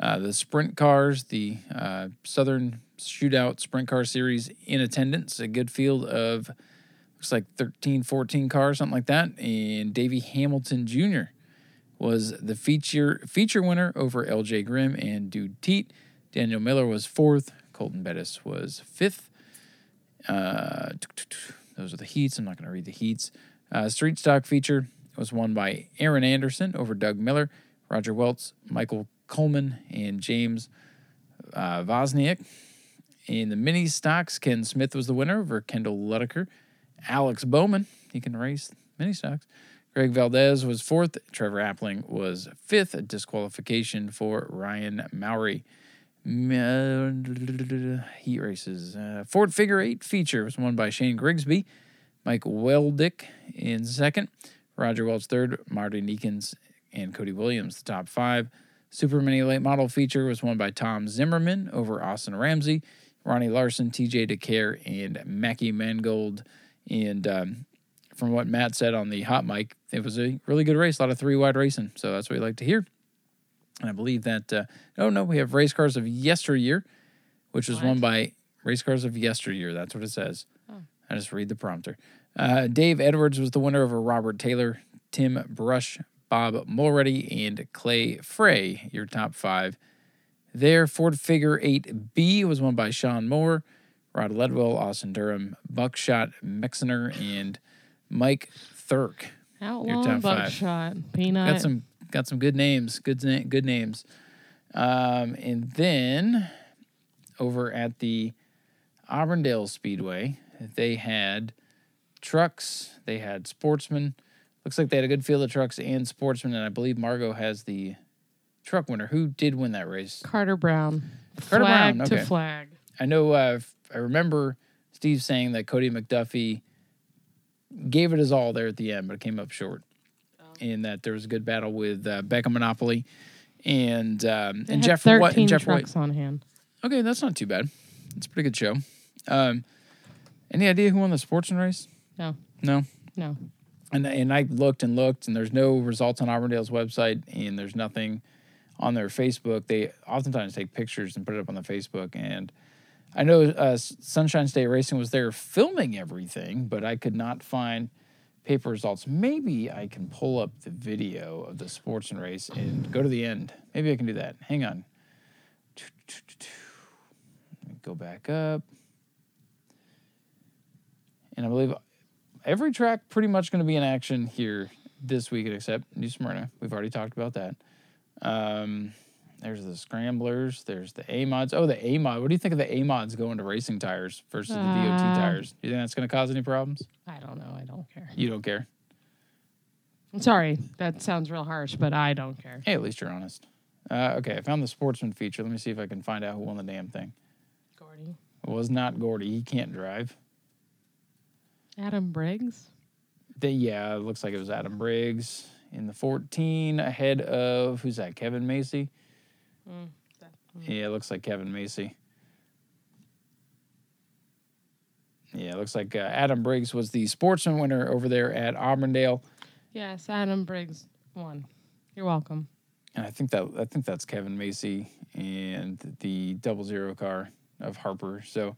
uh, the sprint cars, the uh, Southern Shootout Sprint Car Series in attendance. A good field of looks like 13, 14 cars, something like that. And Davey Hamilton Jr. was the feature feature winner over LJ Grimm and Dude Teate. Daniel Miller was fourth. Colton Bettis was fifth. Uh, those are the heats. I'm not going to read the heats. Uh, street stock feature was won by Aaron Anderson over Doug Miller, Roger Welts, Michael Coleman, and James uh. In the mini stocks, Ken Smith was the winner over Kendall Ludeker. Alex Bowman, he can race mini stocks. Greg Valdez was fourth. Trevor Appling was fifth. A disqualification for Ryan Mowry. Uh, heat races. Uh, Ford Figure Eight feature was won by Shane Grigsby, Mike Weldick in second, Roger Welch third, Marty Neekins and Cody Williams the top five. Super Mini Late Model feature was won by Tom Zimmerman over Austin Ramsey, Ronnie Larson, TJ DeCare, and Mackie Mangold. And um, from what Matt said on the hot mic, it was a really good race, a lot of three wide racing. So that's what we like to hear. And I believe that, uh, oh no, we have race cars of yesteryear, which was What? won by race cars of yesteryear. That's what it says. I just read the prompter. Uh, Dave Edwards was the winner over Robert Taylor, Tim Brush, Bob Mulready, and Clay Frey, your top five. There, Ford Figure 8B was won by Sean Moore, Rod Ledwell, Austin Durham, Buckshot Mexiner, and Mike Thurk. Outlaw top five. buckshot peanut. Got some got some good names, good na- good names. Um, and then over at the Auburndale Speedway, they had trucks, they had sportsmen. Looks like they had a good field of trucks and sportsmen, and I believe Margot has the truck winner. Who did win that race? Carter Brown. Carter flag Brown, to okay. flag. I know. Uh, I remember Steve saying that Cody McDuffie gave it his all there at the end, but it came up short. And that there was a good battle with uh, Becca Monopoly and um, and had Jeff what and Jeff White. trucks on hand. Okay, that's not too bad. It's a pretty good show. Um, any idea who won the sportsman race? No, No. no. And and I looked and looked, and there's no results on Auburndale's website, and there's nothing on their Facebook. They oftentimes take pictures and put it up on the Facebook. And I know uh, Sunshine State Racing was there filming everything, but I could not find paper results. Maybe I can pull up the video of the sportsman race and go to the end. Maybe I can do that. Hang on. Go back up. And I believe every track pretty much going to be in action here this weekend except New Smyrna. We've already talked about that. Um, there's the scramblers. There's the A mods. Oh, the A mod. What do you think of the A mods going to racing tires versus the DOT Uh, tires? Do you think that's going to cause any problems? I don't know. I don't care. You don't care. I'm sorry. That sounds real harsh, but I don't care. Hey, at least you're honest. Uh, okay, I found the sportsman feature. Let me see if I can find out who won the damn thing. Gordy. It was not Gordy. He can't drive. Adam Briggs. The, yeah, it looks like it was Adam Briggs in the 14 ahead of who's that? Kevin Macy. Yeah, it looks like Kevin Macy. Yeah, it looks like uh, Adam Briggs was the sportsman winner over there at Auburndale, Yes, Adam Briggs won. You're welcome. and I think that I think that's Kevin Macy and the double zero car of Harper. So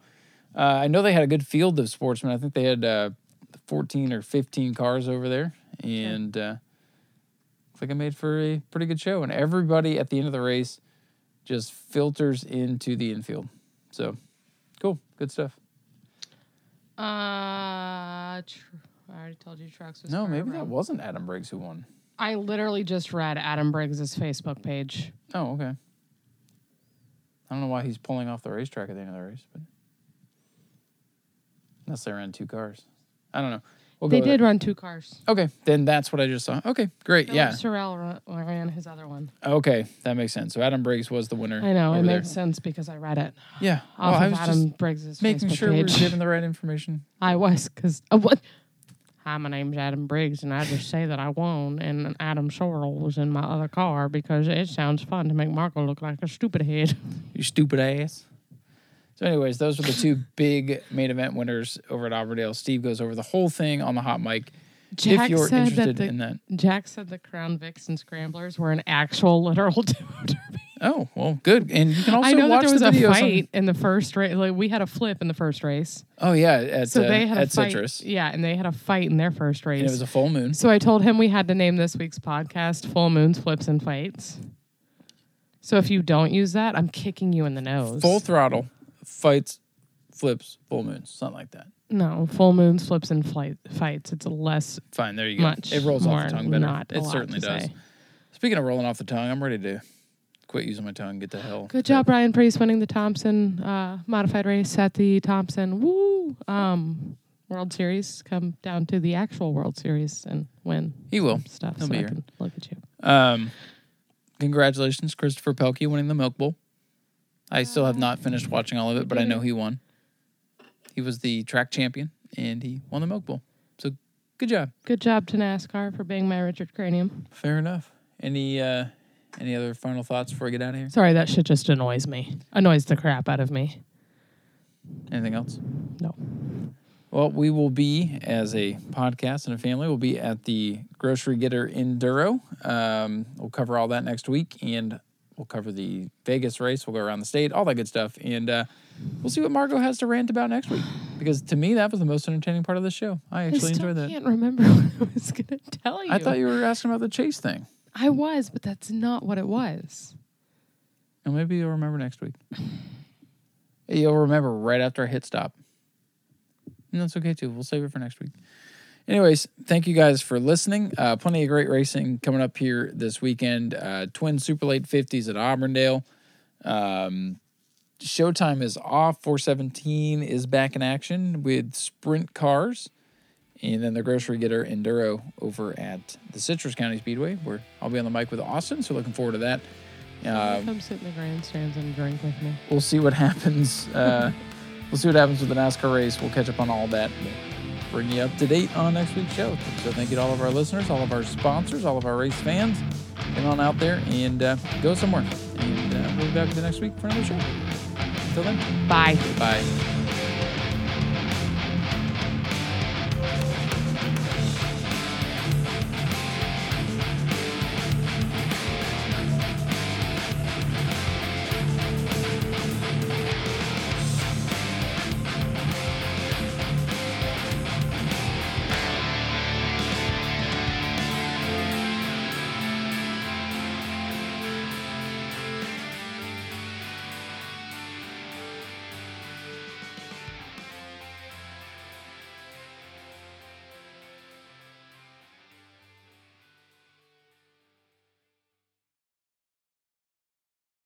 uh, I know they had a good field of sportsmen. I think they had uh, 14 or 15 cars over there, and uh, looks like it made for a pretty good show. And everybody at the end of the race just filters into the infield. So cool, good stuff. Uh, tr- I already told you trucks was No, maybe that wasn't Adam Briggs who won. I literally just read Adam Briggs's Facebook page. Oh, okay. I don't know why he's pulling off the racetrack at the end of the race, but unless they ran two cars, I don't know. We'll They did run two cars. Okay, then that's what I just saw. Okay, great. Yeah. Sorrell ran, ran his other one. Okay, that makes sense. So Adam Briggs was the winner. I know it there. makes sense because I read it Yeah. off Well, I of was Adam just Briggs's making Facebook sure we page. were giving the right information. I was because uh, what? Hi, my name's Adam Briggs, and I just say that I won, and Adam Sorrell was in my other car because it sounds fun to make Margot look like a stupid head. You stupid ass. So, anyways, those were the two big main event winners over at Auburndale. Steve goes over the whole thing on the hot mic. Jack if you're said interested that the in that. Jack said the Crown and Scramblers were an actual literal derby. Oh, well, good. And you can also I know that there was the a videos on- fight in the first race. Like we had a flip in the first race, Oh yeah, at so uh, they had a at fight. Citrus, Yeah, and they had a fight in their first race. and it was a full moon. So I told him we had to name this week's podcast Full Moons, Flips, and Fights. So if you don't use that, I'm kicking you in the nose. Full throttle, fights, flips, full moons, something like that. no, full moons, flips, and flight fights. It's less Fine, there you go. much. it rolls off the tongue better. It certainly does. say. Speaking of rolling off the tongue, I'm ready to quit using my tongue. Get the hell. Good job, Ryan Preece, winning the Thompson uh, modified race at the Thompson Woo um, World Series. Come down to the actual World Series and win. He will. stuff. He'll so be I here. can look at you. Um, congratulations, Christopher Pelkey, winning the Milk Bowl. I still have not finished watching all of it, but I know he won. He was the track champion and he won the Milk Bowl. So good job. Good job to NASCAR for being my Richard Cranium. Fair enough. Any uh any other final thoughts before we get out of here? Sorry, that shit just annoys me. Annoys the crap out of me. Anything else? No. Well, we will be as a podcast and a family. We'll be at the Grocery Getter Enduro. Um, we'll cover all that next week, and we'll cover the Vegas race. We'll go around the state, all that good stuff, and uh, we'll see what Margot has to rant about next week. Because to me, that was the most entertaining part of the show. I I actually still enjoyed that. I can't remember what I was going to tell you. I thought you were asking about the chase thing. I was, but that's not what it was. And maybe you'll remember next week. You'll remember right after I hit stop. And that's okay too. We'll save it for next week. Anyways, thank you guys for listening. Uh, plenty of great racing coming up here this weekend. Uh, Twin Super Late 50s at Auburndale. Um, Showtime is off. 417 is back in action with sprint cars. And then the Grocery Getter Enduro over at the Citrus County Speedway, where I'll be on the mic with Austin. So looking forward to that. Um, Come sit in the grandstands and drink with me. we'll see what happens. Uh, we'll see what happens with the NASCAR race. We'll catch up on all that. Bring you up to date on next week's show. So thank you to all of our listeners, all of our sponsors, all of our race fans. Get on out there and uh, go somewhere. And uh, we'll be back the next week for another show. Until then, Bye. bye.